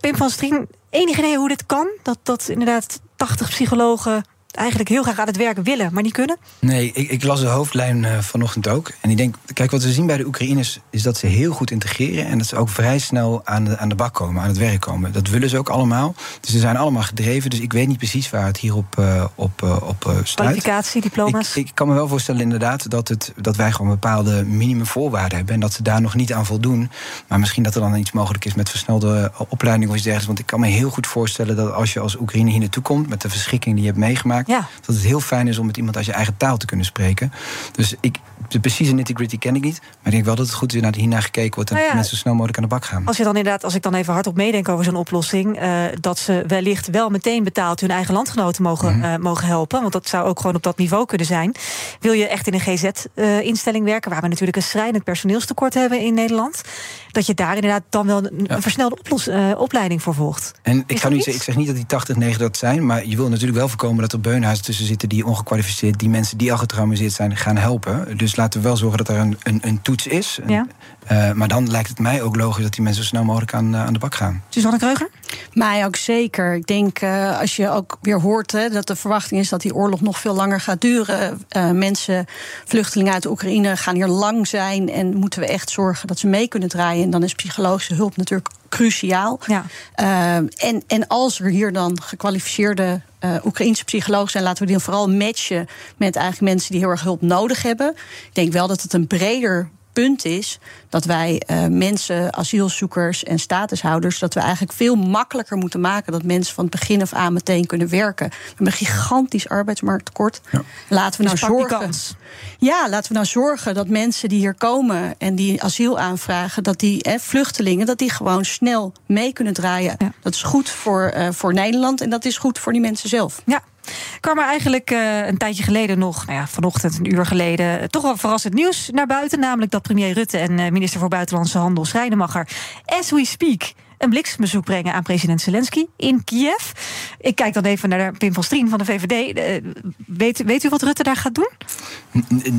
Pim van Strien, enig idee hoe dit kan? Dat, dat inderdaad 80 psychologen eigenlijk heel graag aan het werk willen, maar niet kunnen? Nee, ik, ik las de hoofdlijn uh, vanochtend ook. En ik denk, kijk, wat we zien bij de Oekraïners is dat ze heel goed integreren en dat ze ook vrij snel aan de, aan de bak komen, aan het werk komen. Dat willen ze ook allemaal. Dus ze zijn allemaal gedreven. Dus ik weet niet precies waar het hierop uh, op, uh, op. Kwalificatie, diploma's? Ik, ik, kan me wel voorstellen, inderdaad, dat, het, dat wij gewoon bepaalde minimumvoorwaarden hebben en dat ze daar nog niet aan voldoen. Maar misschien dat er dan iets mogelijk is met versnelde opleiding of iets dergelijks. Want ik kan me heel goed voorstellen dat als je als Oekraïne hier naartoe komt met de verschrikking die je hebt meegemaakt ja. Dat het heel fijn is om met iemand als je eigen taal te kunnen spreken. Dus ik, de precieze nitty-gritty ken ik niet. Maar ik denk wel dat het goed is naar hiernaar gekeken wordt... en nou ja, mensen zo snel mogelijk aan de bak gaan. Als je dan inderdaad, als ik dan even hardop meedenk over zo'n oplossing... Uh, dat ze wellicht wel meteen betaald hun eigen landgenoten mogen, mm -hmm. uh, mogen helpen. Want dat zou ook gewoon op dat niveau kunnen zijn. Wil je echt in een GZ-instelling uh, werken... waar we natuurlijk een schrijnend personeelstekort hebben in Nederland... dat je daar inderdaad dan wel een, ja. versnelde oplos, opleiding voor volgt. En ik, ga nu zeggen, ik zeg niet dat die 80, 90 dat zijn... maar je wil natuurlijk wel voorkomen dat er beunhuizen tussen zitten... die ongekwalificeerd, die mensen die al getraumatiseerd zijn, gaan helpen. Dus laten we wel zorgen dat er een, een, een toets is. Ja. Uh, maar dan lijkt het mij ook logisch dat die mensen zo snel mogelijk aan, uh, aan de bak gaan. Suzanne Kreuger? Mij ook zeker. Ik denk uh, als je ook weer hoort hè, dat de verwachting is dat die oorlog nog veel langer gaat duren. mensen, vluchtelingen uit Oekraïne gaan hier lang zijn. En moeten we echt zorgen dat ze mee kunnen draaien. En dan is psychologische hulp natuurlijk cruciaal. Ja. en, en als er hier dan gekwalificeerde uh, Oekraïnse psychologen zijn, laten we die dan vooral matchen met eigenlijk mensen die heel erg hulp nodig hebben. Ik denk wel dat het een breder punt is dat wij uh, mensen, asielzoekers en statushouders, dat we eigenlijk veel makkelijker moeten maken dat mensen van het begin af aan meteen kunnen werken. We hebben een gigantisch arbeidsmarkttekort. Ja. Laten we dus nou zorgen. Ja, laten we nou zorgen dat mensen die hier komen en die asiel aanvragen, dat die eh, vluchtelingen, dat die gewoon snel mee kunnen draaien. Ja. Dat is goed voor, uh, voor Nederland en dat is goed voor die mensen zelf. Ja, kwam er eigenlijk uh, een tijdje geleden nog, nou ja, vanochtend een uur geleden, toch wel verrassend nieuws naar buiten. Namelijk dat premier Rutte en uh, minister voor Buitenlandse Handel Schrijnemacher, as we speak, een bliksembezoek brengen aan president Zelensky in Kiev. Ik kijk dan even naar Pim van Strien van de VVD. Uh, weet, weet u wat Rutte daar gaat doen?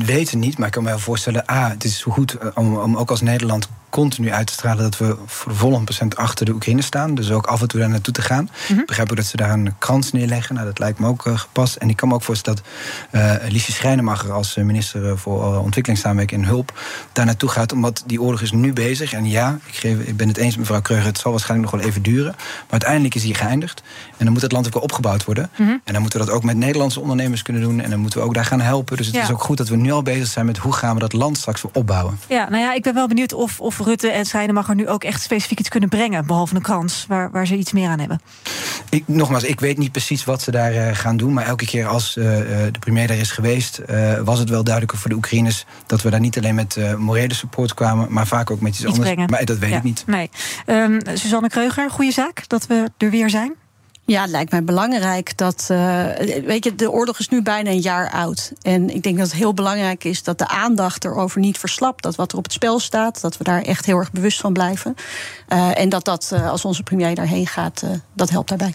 Weten niet, maar ik kan me wel voorstellen... ah, het is goed om ook als Nederland continu uit te stralen dat we voor de volle procent achter de Oekraïne staan. Dus ook af en toe daar naartoe te gaan. Mm -hmm. Begrijp ook dat ze daar een krans neerleggen. Nou, dat lijkt me ook uh, gepast. En ik kan me ook voorstellen dat uh, Liesje Schrijnemacher als minister voor ontwikkelingssamenwerking en hulp daar naartoe gaat. Omdat die oorlog is nu bezig. En ja, ik, geef, ik ben het eens met mevrouw Kreuger, het zal waarschijnlijk nog wel even duren. Maar uiteindelijk is die geëindigd. En dan moet het land ook weer opgebouwd worden. Mm -hmm. En dan moeten we dat ook met Nederlandse ondernemers kunnen doen. En dan moeten we ook daar gaan helpen. Dus het ja. is ook goed dat we nu al bezig zijn met hoe gaan we dat land straks weer opbouwen. Ja, nou ja, ik ben wel benieuwd of, of Rutte en Schrijnemacher mag er nu ook echt specifiek iets kunnen brengen, behalve een krans, waar, waar ze iets meer aan hebben? Ik, nogmaals, ik weet niet precies wat ze daar uh, gaan doen. Maar elke keer als uh, de premier daar is geweest, uh, was het wel duidelijker voor de Oekraïners dat we daar niet alleen met morele support kwamen, maar vaak ook met iets, iets anders. Brengen. Maar dat weet ja, ik niet. Nee. Um, Suzanne Kreuger, goede zaak dat we er weer zijn. Ja, het lijkt mij belangrijk dat. Uh, weet je, de oorlog is nu bijna een jaar oud. En ik denk dat het heel belangrijk is dat de aandacht erover niet verslapt. Dat wat er op het spel staat, dat we daar echt heel erg bewust van blijven. Uh, en dat dat, uh, als onze premier daarheen gaat, dat helpt daarbij.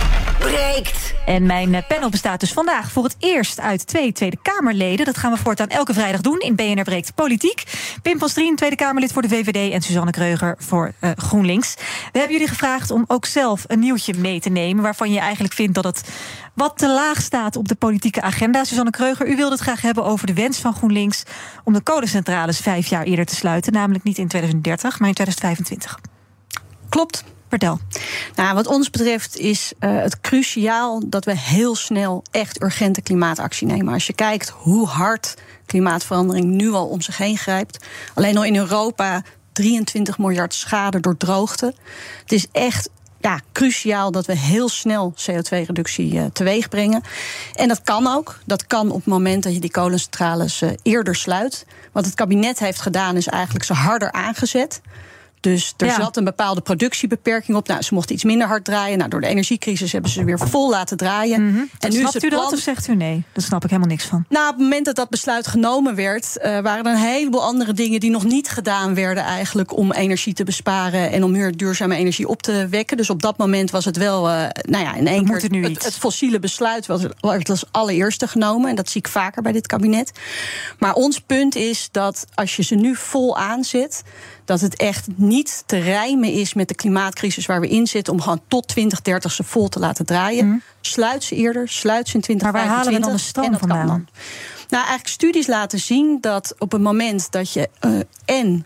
breekt. En mijn eh, panel bestaat dus vandaag voor het eerst uit twee Tweede Kamerleden. Dat gaan we voortaan elke vrijdag doen in BNR Breekt Politiek. Pim Pastrien, Tweede Kamerlid voor de VVD... en Suzanne Kreuger voor uh, GroenLinks. We hebben jullie gevraagd om ook zelf een nieuwtje mee te nemen... waarvan je eigenlijk vindt dat het wat te laag staat op de politieke agenda. Suzanne Kreuger, u wilde het graag hebben over de wens van GroenLinks... om de kolencentrales vijf jaar eerder te sluiten. Namelijk niet in 2030, maar in 2025. Klopt. Vertel. Nou, wat ons betreft is uh, het cruciaal dat we heel snel echt urgente klimaatactie nemen. Als je kijkt hoe hard klimaatverandering nu al om zich heen grijpt. Alleen al in Europa 23 miljard schade door droogte. Het is echt ja, cruciaal dat we heel snel CO2-reductie uh, teweeg brengen. En dat kan ook. Dat kan op het moment dat je die kolencentrales uh, eerder sluit. Wat het kabinet heeft gedaan, is eigenlijk ze harder aangezet. Dus er zat een bepaalde productiebeperking op. Nou, ze mochten iets minder hard draaien. Nou, door de energiecrisis hebben ze weer vol laten draaien. Mm -hmm. En nu snapt is het u plan... dat of zegt u nee? Daar snap ik helemaal niks van. Nou, op het moment dat dat besluit genomen werd... Uh, waren er een heleboel andere dingen die nog niet gedaan werden... eigenlijk om energie te besparen en om meer duurzame energie op te wekken. Dus op dat moment was het wel, uh, nou ja, in één keer... Het, het, het, fossiele besluit was, was als allereerste genomen. En dat zie ik vaker bij dit kabinet. Maar ons punt is dat als je ze nu vol aanzet dat het echt niet te rijmen is met de klimaatcrisis waar we in zitten... om gewoon tot 2030 ze vol te laten draaien. Mm. Sluit ze eerder, sluit ze in 2025. Maar waar halen we dan de stroom vandaan? Nou, eigenlijk studies laten zien dat op het moment dat je uh, en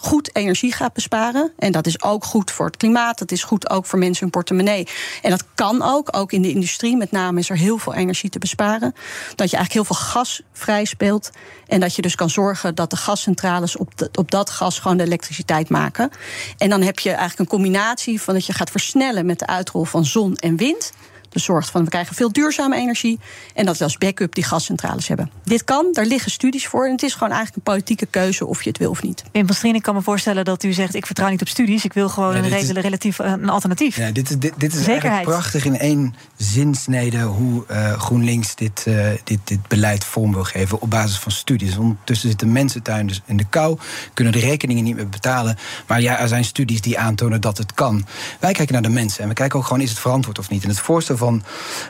goed energie gaat besparen. En dat is ook goed voor het klimaat. Dat is goed ook voor mensen hun portemonnee. En dat kan ook. Ook in de industrie met name is er heel veel energie te besparen. Dat je eigenlijk heel veel gas vrij speelt. En dat je dus kan zorgen dat de gascentrales op, op dat gas gewoon de elektriciteit maken. En dan heb je eigenlijk een combinatie van dat je gaat versnellen met de uitrol van zon en wind. Dus zorgt van we krijgen veel duurzame energie. En dat we als backup die gascentrales hebben. Dit kan, daar liggen studies voor. En het is gewoon eigenlijk een politieke keuze of je het wil of niet. Wim Pastrien, ik kan me voorstellen dat u zegt: ik vertrouw niet op studies. Ik wil gewoon een redelijk relatief eh, een alternatief. Ja, dit is, dit, dit is eigenlijk prachtig in één zinsnede hoe uh, GroenLinks dit, uh, dit, dit beleid vorm wil geven op basis van studies. Ondertussen zitten mensen thuis in de kou, kunnen de rekeningen niet meer betalen. Maar ja, er zijn studies die aantonen dat het kan. Wij kijken naar de mensen en we kijken ook gewoon: is het verantwoord of niet? En het voorstel van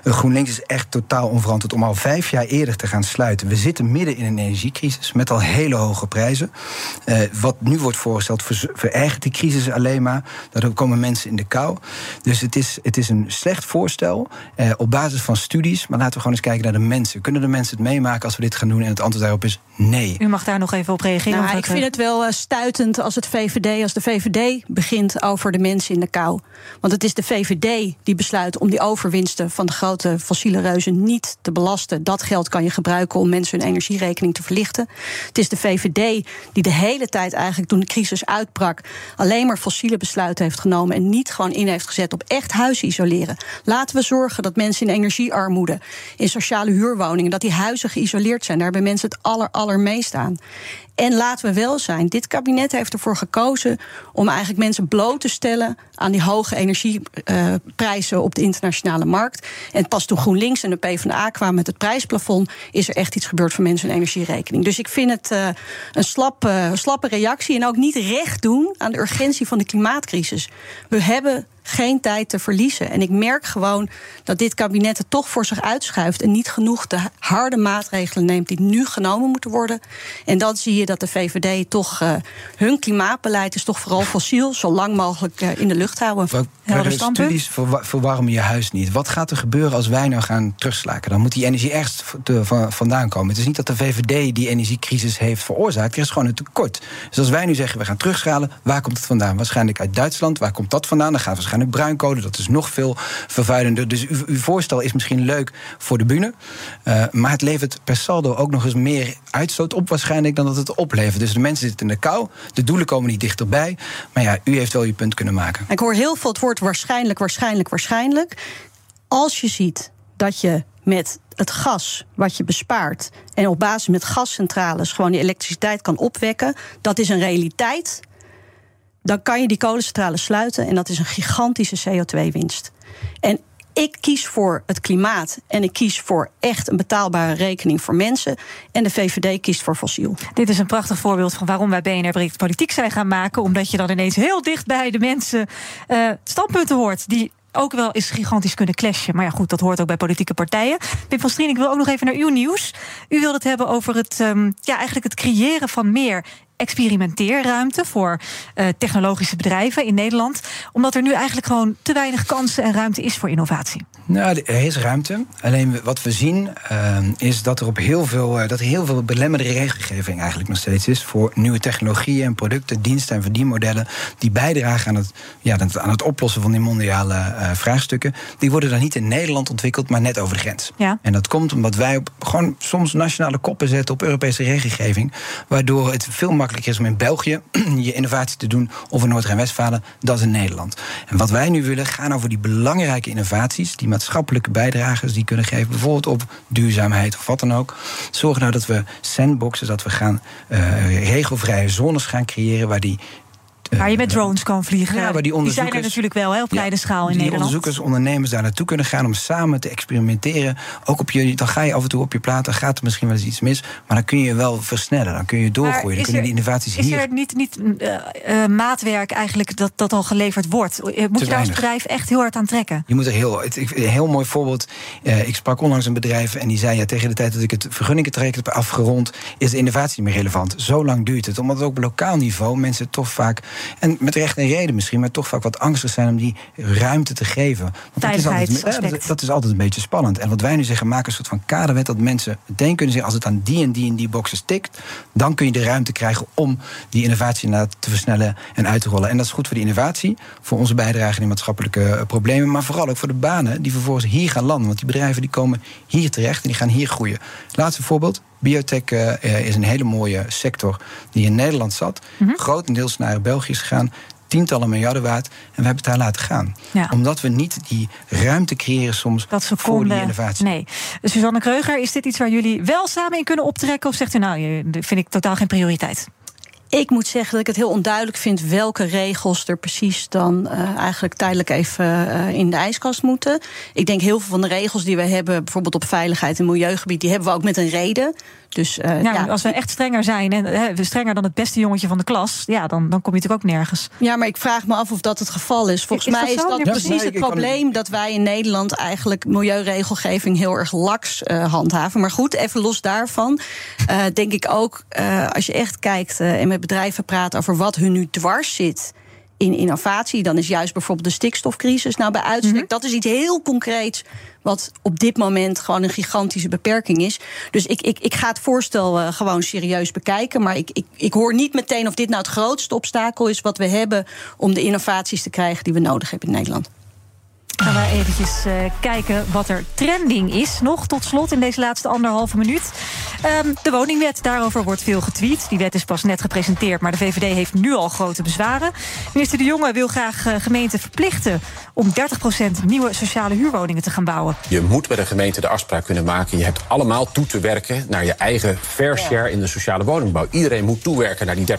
eh, GroenLinks is echt totaal onverantwoord om al vijf jaar eerder te gaan sluiten. We zitten midden in een energiecrisis met al hele hoge prijzen. Uh, wat nu wordt voorgesteld verergert die crisis alleen maar. Daardoor komen mensen in de kou. Dus het is, het is een slecht voorstel uh, op basis van studies. Maar laten we gewoon eens kijken naar de mensen. Kunnen de mensen het meemaken als we dit gaan doen? En het antwoord daarop is nee. U mag daar nog even op reageren. Nou, ik vind het wel stuitend als het VVD, als de VVD begint over de mensen in de kou. Want het is de VVD die besluit om die overwinning van de grote fossiele reuzen niet te belasten. Dat geld kan je gebruiken om mensen hun energierekening te verlichten. Het is de VVD die de hele tijd eigenlijk toen de crisis uitbrak alleen maar fossiele besluiten heeft genomen en niet gewoon in heeft gezet op echt huizen isoleren. Laten we zorgen dat mensen in energiearmoede, in sociale huurwoningen, dat die huizen geïsoleerd zijn. Daar mensen het aller, allermeest aan. En laten we wel zijn, dit kabinet heeft ervoor gekozen om eigenlijk mensen bloot te stellen aan die hoge energieprijzen op de internationale markt. En pas toen GroenLinks en de PvdA kwamen met het prijsplafond, is er echt iets gebeurd voor mensen hun energierekening. Dus ik vind het uh, een slappe, slappe reactie en ook niet recht doen aan de urgentie van de klimaatcrisis. We hebben geen tijd te verliezen. En ik merk gewoon dat dit kabinet het toch voor zich uitschuift en niet genoeg de harde maatregelen neemt die nu genomen moeten worden. En dan zie je dat de VVD toch uh, hun klimaatbeleid is toch vooral fossiel, zo lang mogelijk uh, in de lucht houden. de studies verwarmen je huis niet. Wat gaat er gebeuren als wij nou gaan terugslaken? Dan moet die energie van, vandaan komen. Het is niet dat de VVD die energiecrisis heeft veroorzaakt. Er is gewoon een tekort. Dus als wij nu zeggen we gaan terugschalen, waar komt het vandaan? Waarschijnlijk uit Duitsland. Waar komt dat vandaan? Dan gaat waarschijnlijk waarschijnlijk bruinkolen. Dat is nog veel vervuilender. Dus uw, voorstel is misschien leuk voor de bühne. Uh, maar het levert per saldo ook nog eens meer uitstoot op waarschijnlijk dan dat het oplevert. Dus de mensen zitten in de kou. De doelen komen niet dichterbij. Maar ja, u heeft wel je punt kunnen maken. Ik hoor heel veel het woord waarschijnlijk, waarschijnlijk, waarschijnlijk. Als je ziet dat je met het gas wat je bespaart en op basis met gascentrales gewoon die elektriciteit kan opwekken, dat is een realiteit. Dan kan je die kolencentrales sluiten en dat is een gigantische CO2-winst. En ik kies voor het klimaat en ik kies voor echt een betaalbare rekening voor mensen. En de VVD kiest voor fossiel. Dit is een prachtig voorbeeld van waarom wij BNR politiek zijn gaan maken. Omdat je dan ineens heel dicht bij de mensen uh, standpunten hoort die ook wel eens gigantisch kunnen clashen. Maar ja, goed, dat hoort ook bij politieke partijen. Pim van Strien, ik wil ook nog even naar uw nieuws. U wilde het hebben over het, um, ja, eigenlijk het creëren van meer experimenteerruimte voor uh, technologische bedrijven in Nederland. Omdat er nu eigenlijk gewoon te weinig kansen en ruimte is voor innovatie. Nou, er is ruimte. Alleen wat we zien uh, is dat er op heel veel, uh, dat er heel veel belemmerde regelgeving eigenlijk nog steeds is voor nieuwe technologieën en producten, diensten en verdienmodellen die bijdragen aan het, ja, aan het oplossen van die mondiale uh, vraagstukken. Die worden dan niet in Nederland ontwikkeld, maar net over de grens. Ja. En dat komt omdat wij op gewoon soms nationale koppen zetten op Europese regelgeving, waardoor het veel makkelijker is om in België je innovatie te doen of in Noord-Rijn-Westfalen, dat in Nederland. En wat wij nu willen gaan over die belangrijke innovaties, die maatschappelijke bijdragers die kunnen geven, bijvoorbeeld op duurzaamheid of wat dan ook. Zorgen nou dat we sandboxen, dat we gaan uh, regelvrije zones gaan creëren waar die Waar je met drones kan vliegen. Ja, maar die, die zijn er natuurlijk wel heel op kleine ja, schaal in die Nederland. onderzoekers, ondernemers daar naartoe kunnen gaan om samen te experimenteren. Ook op je, dan ga je af en toe op je plaat, dan gaat er misschien wel eens iets mis. Maar dan kun je wel versnellen, dan kun je doorgroeien. Dan kunnen die innovaties is hier. Is er niet, niet uh, uh, maatwerk eigenlijk dat, dat al geleverd wordt? Moet je daar als bedrijf echt heel hard aan trekken? Je moet er heel. Het, een heel mooi voorbeeld. Uh, ik sprak onlangs een bedrijf en die zei ja, tegen de tijd dat ik het vergunningentraject heb afgerond, is de innovatie niet meer relevant. Zo lang duurt het. Omdat het ook op lokaal niveau mensen toch vaak. En met recht en reden misschien, maar toch vaak wat angstig zijn om die ruimte te geven. Want dat is, altijd, ja, dat, dat is altijd een beetje spannend. En wat wij nu zeggen, maken een soort van kaderwet dat mensen meteen kunnen zeggen: als het aan die en die en die boxen stikt, dan kun je de ruimte krijgen om die innovatie te versnellen en uit te rollen. En dat is goed voor die innovatie, voor onze bijdrage in maatschappelijke problemen, maar vooral ook voor de banen die vervolgens hier gaan landen. Want die bedrijven die komen hier terecht en die gaan hier groeien. Laatste voorbeeld. Biotech uh, is een hele mooie sector die in Nederland zat. Mm -hmm. Grotendeels naar België is gegaan tientallen miljarden waard. En we hebben het daar laten gaan. Ja. Omdat we niet die ruimte creëren soms dat voor konden, die innovatie. Nee. Suzanne Kreuger, is dit iets waar jullie wel samen in kunnen optrekken? Of zegt u nou, dat vind ik totaal geen prioriteit? Ik moet zeggen dat ik het heel onduidelijk vind welke regels er precies dan uh, eigenlijk tijdelijk even uh, in de ijskast moeten. Ik denk heel veel van de regels die we hebben, bijvoorbeeld op veiligheid en milieugebied, die hebben we ook met een reden. Dus, uh, ja, ja, als we echt strenger zijn en strenger dan het beste jongetje van de klas, ja, dan, dan kom je natuurlijk ook nergens. Ja, maar ik vraag me af of dat het geval is. Volgens is mij dat is dat Ja, precies nee, het kan- probleem dat wij in Nederland eigenlijk milieuregelgeving heel erg laks uh, handhaven. Maar goed, even los daarvan, uh, denk ik ook uh, als je echt kijkt uh, en met bedrijven praat over wat hun nu dwars zit in innovatie, dan is juist bijvoorbeeld de stikstofcrisis. Nou, bij uitstek, mm -hmm. dat is iets heel concreets. Wat op dit moment gewoon een gigantische beperking is. Dus ik, ik, ik ga het voorstel uh, gewoon serieus bekijken. Maar ik, ik, ik hoor niet meteen of dit nou het grootste obstakel is wat we hebben om de innovaties te krijgen die we nodig hebben in Nederland. Gaan we eventjes uh, kijken wat er trending is. Nog tot slot in deze laatste anderhalve minuut. Um, de woningwet, daarover wordt veel getweet. Die wet is pas net gepresenteerd, maar de VVD heeft nu al grote bezwaren. Minister De Jonge wil graag uh, gemeenten verplichten... om 30% nieuwe sociale huurwoningen te gaan bouwen. Je moet met een gemeente de afspraak kunnen maken... je hebt allemaal toe te werken naar je eigen fair share in de sociale woningbouw. Iedereen moet toewerken naar die 30%.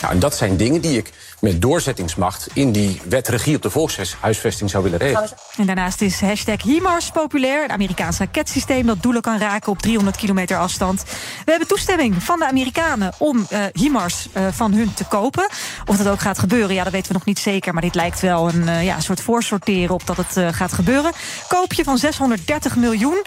Nou, en dat zijn dingen die ik met doorzettingsmacht... in die wet regie op de volkshuisvesting zou willen regelen. En daarnaast is hashtag HIMARS populair. Een Amerikaans raketsysteem dat doelen kan raken op 300 kilometer afstand. We hebben toestemming van de Amerikanen om uh, HIMARS uh, van hun te kopen. Of dat ook gaat gebeuren, ja, dat weten we nog niet zeker. Maar dit lijkt wel een uh, ja, soort voorsorteren op dat het gaat gebeuren. Koopje van 630 miljoen.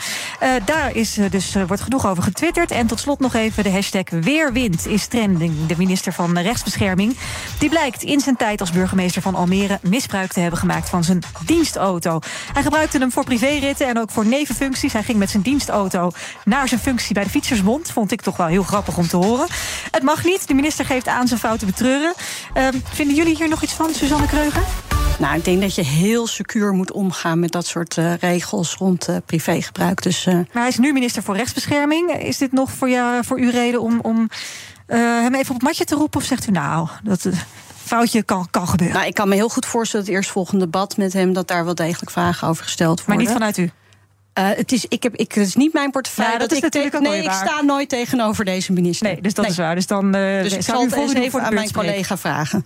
Daar is dus, wordt genoeg over getwitterd. En tot slot nog even de hashtag Weerwind is trending. De minister van Rechtsbescherming. Die blijkt in zijn tijd als burgemeester van Almere misbruik te hebben gemaakt van zijn dienstauto. Hij gebruikte hem voor privéritten en ook voor nevenfuncties. Hij ging met zijn dienstauto naar zijn functie bij de Fietsersbond. Vond ik toch wel heel grappig om te horen. Het mag niet. De minister geeft aan zijn fouten betreuren. Uh, vinden jullie hier nog iets van, Suzanne Kreuger? Nou, ik denk dat je heel secuur moet omgaan met dat soort uh, regels rond uh, privégebruik. Dus, uh... Maar hij is nu minister voor rechtsbescherming. Is dit nog voor, jou, voor u reden om, om hem even op het matje te roepen? Of zegt u nou, dat foutje kan, kan gebeuren? Nou, ik kan me heel goed voorstellen dat het eerstvolgende debat met hem... dat daar wel degelijk vragen over gesteld worden. Maar niet vanuit u? Uh, het, is, ik heb, ik, het is niet mijn portefeuille. Ja, dat, dat is natuurlijk ook Nee, ik sta nooit tegenover deze minister. Nee, dus dat nee. is waar. Dus dan uh, dus ik zal het even aan mijn collega vragen.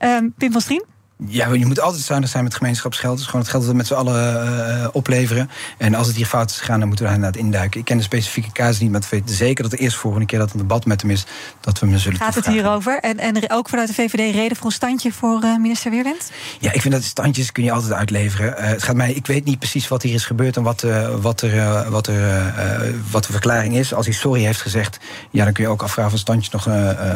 Uh, Pim van Strien? Ja, je moet altijd zuinig zijn met gemeenschapsgeld. Het is gewoon het geld dat we met z'n allen uh, opleveren. En als het hier fout is gegaan, dan moeten we daar inderdaad induiken. Ik ken de specifieke casus niet, maar het weet zeker dat de eerste volgende keer dat een debat met hem is, dat we hem zullen Gaat het hierover? En, en ook vanuit de VVD reden voor een standje voor uh, minister Weerwind? Ja, ik vind dat standjes kun je altijd uitleveren. Uh, het gaat mij, ik weet niet precies wat hier is gebeurd en wat, wat, er, wat, er, wat de verklaring is. Als hij sorry heeft gezegd, ja, dan kun je ook afvragen of een standje nog,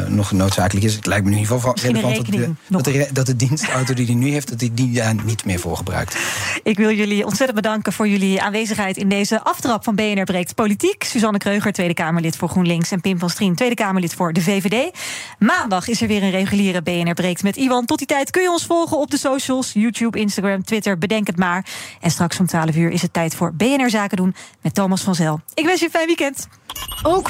nog noodzakelijk is. Het lijkt me in ieder geval relevant dat de, dat, de, dat de dienstauto die hij nu heeft, dat hij die daar niet meer voor gebruikt. Ik wil jullie ontzettend bedanken voor jullie aanwezigheid in deze aftrap van BNR Breekt Politiek. Suzanne Kreuger, Tweede Kamerlid voor GroenLinks. En Pim van Strien, Tweede Kamerlid voor de VVD. Maandag is er weer een reguliere BNR Breekt met Iwan. Tot die tijd kun je ons volgen op de socials: YouTube, Instagram, Twitter. Bedenk het maar. En straks om 12 uur is het tijd voor BNR Zaken doen met Thomas van Zel. Ik wens je een fijn weekend. Ook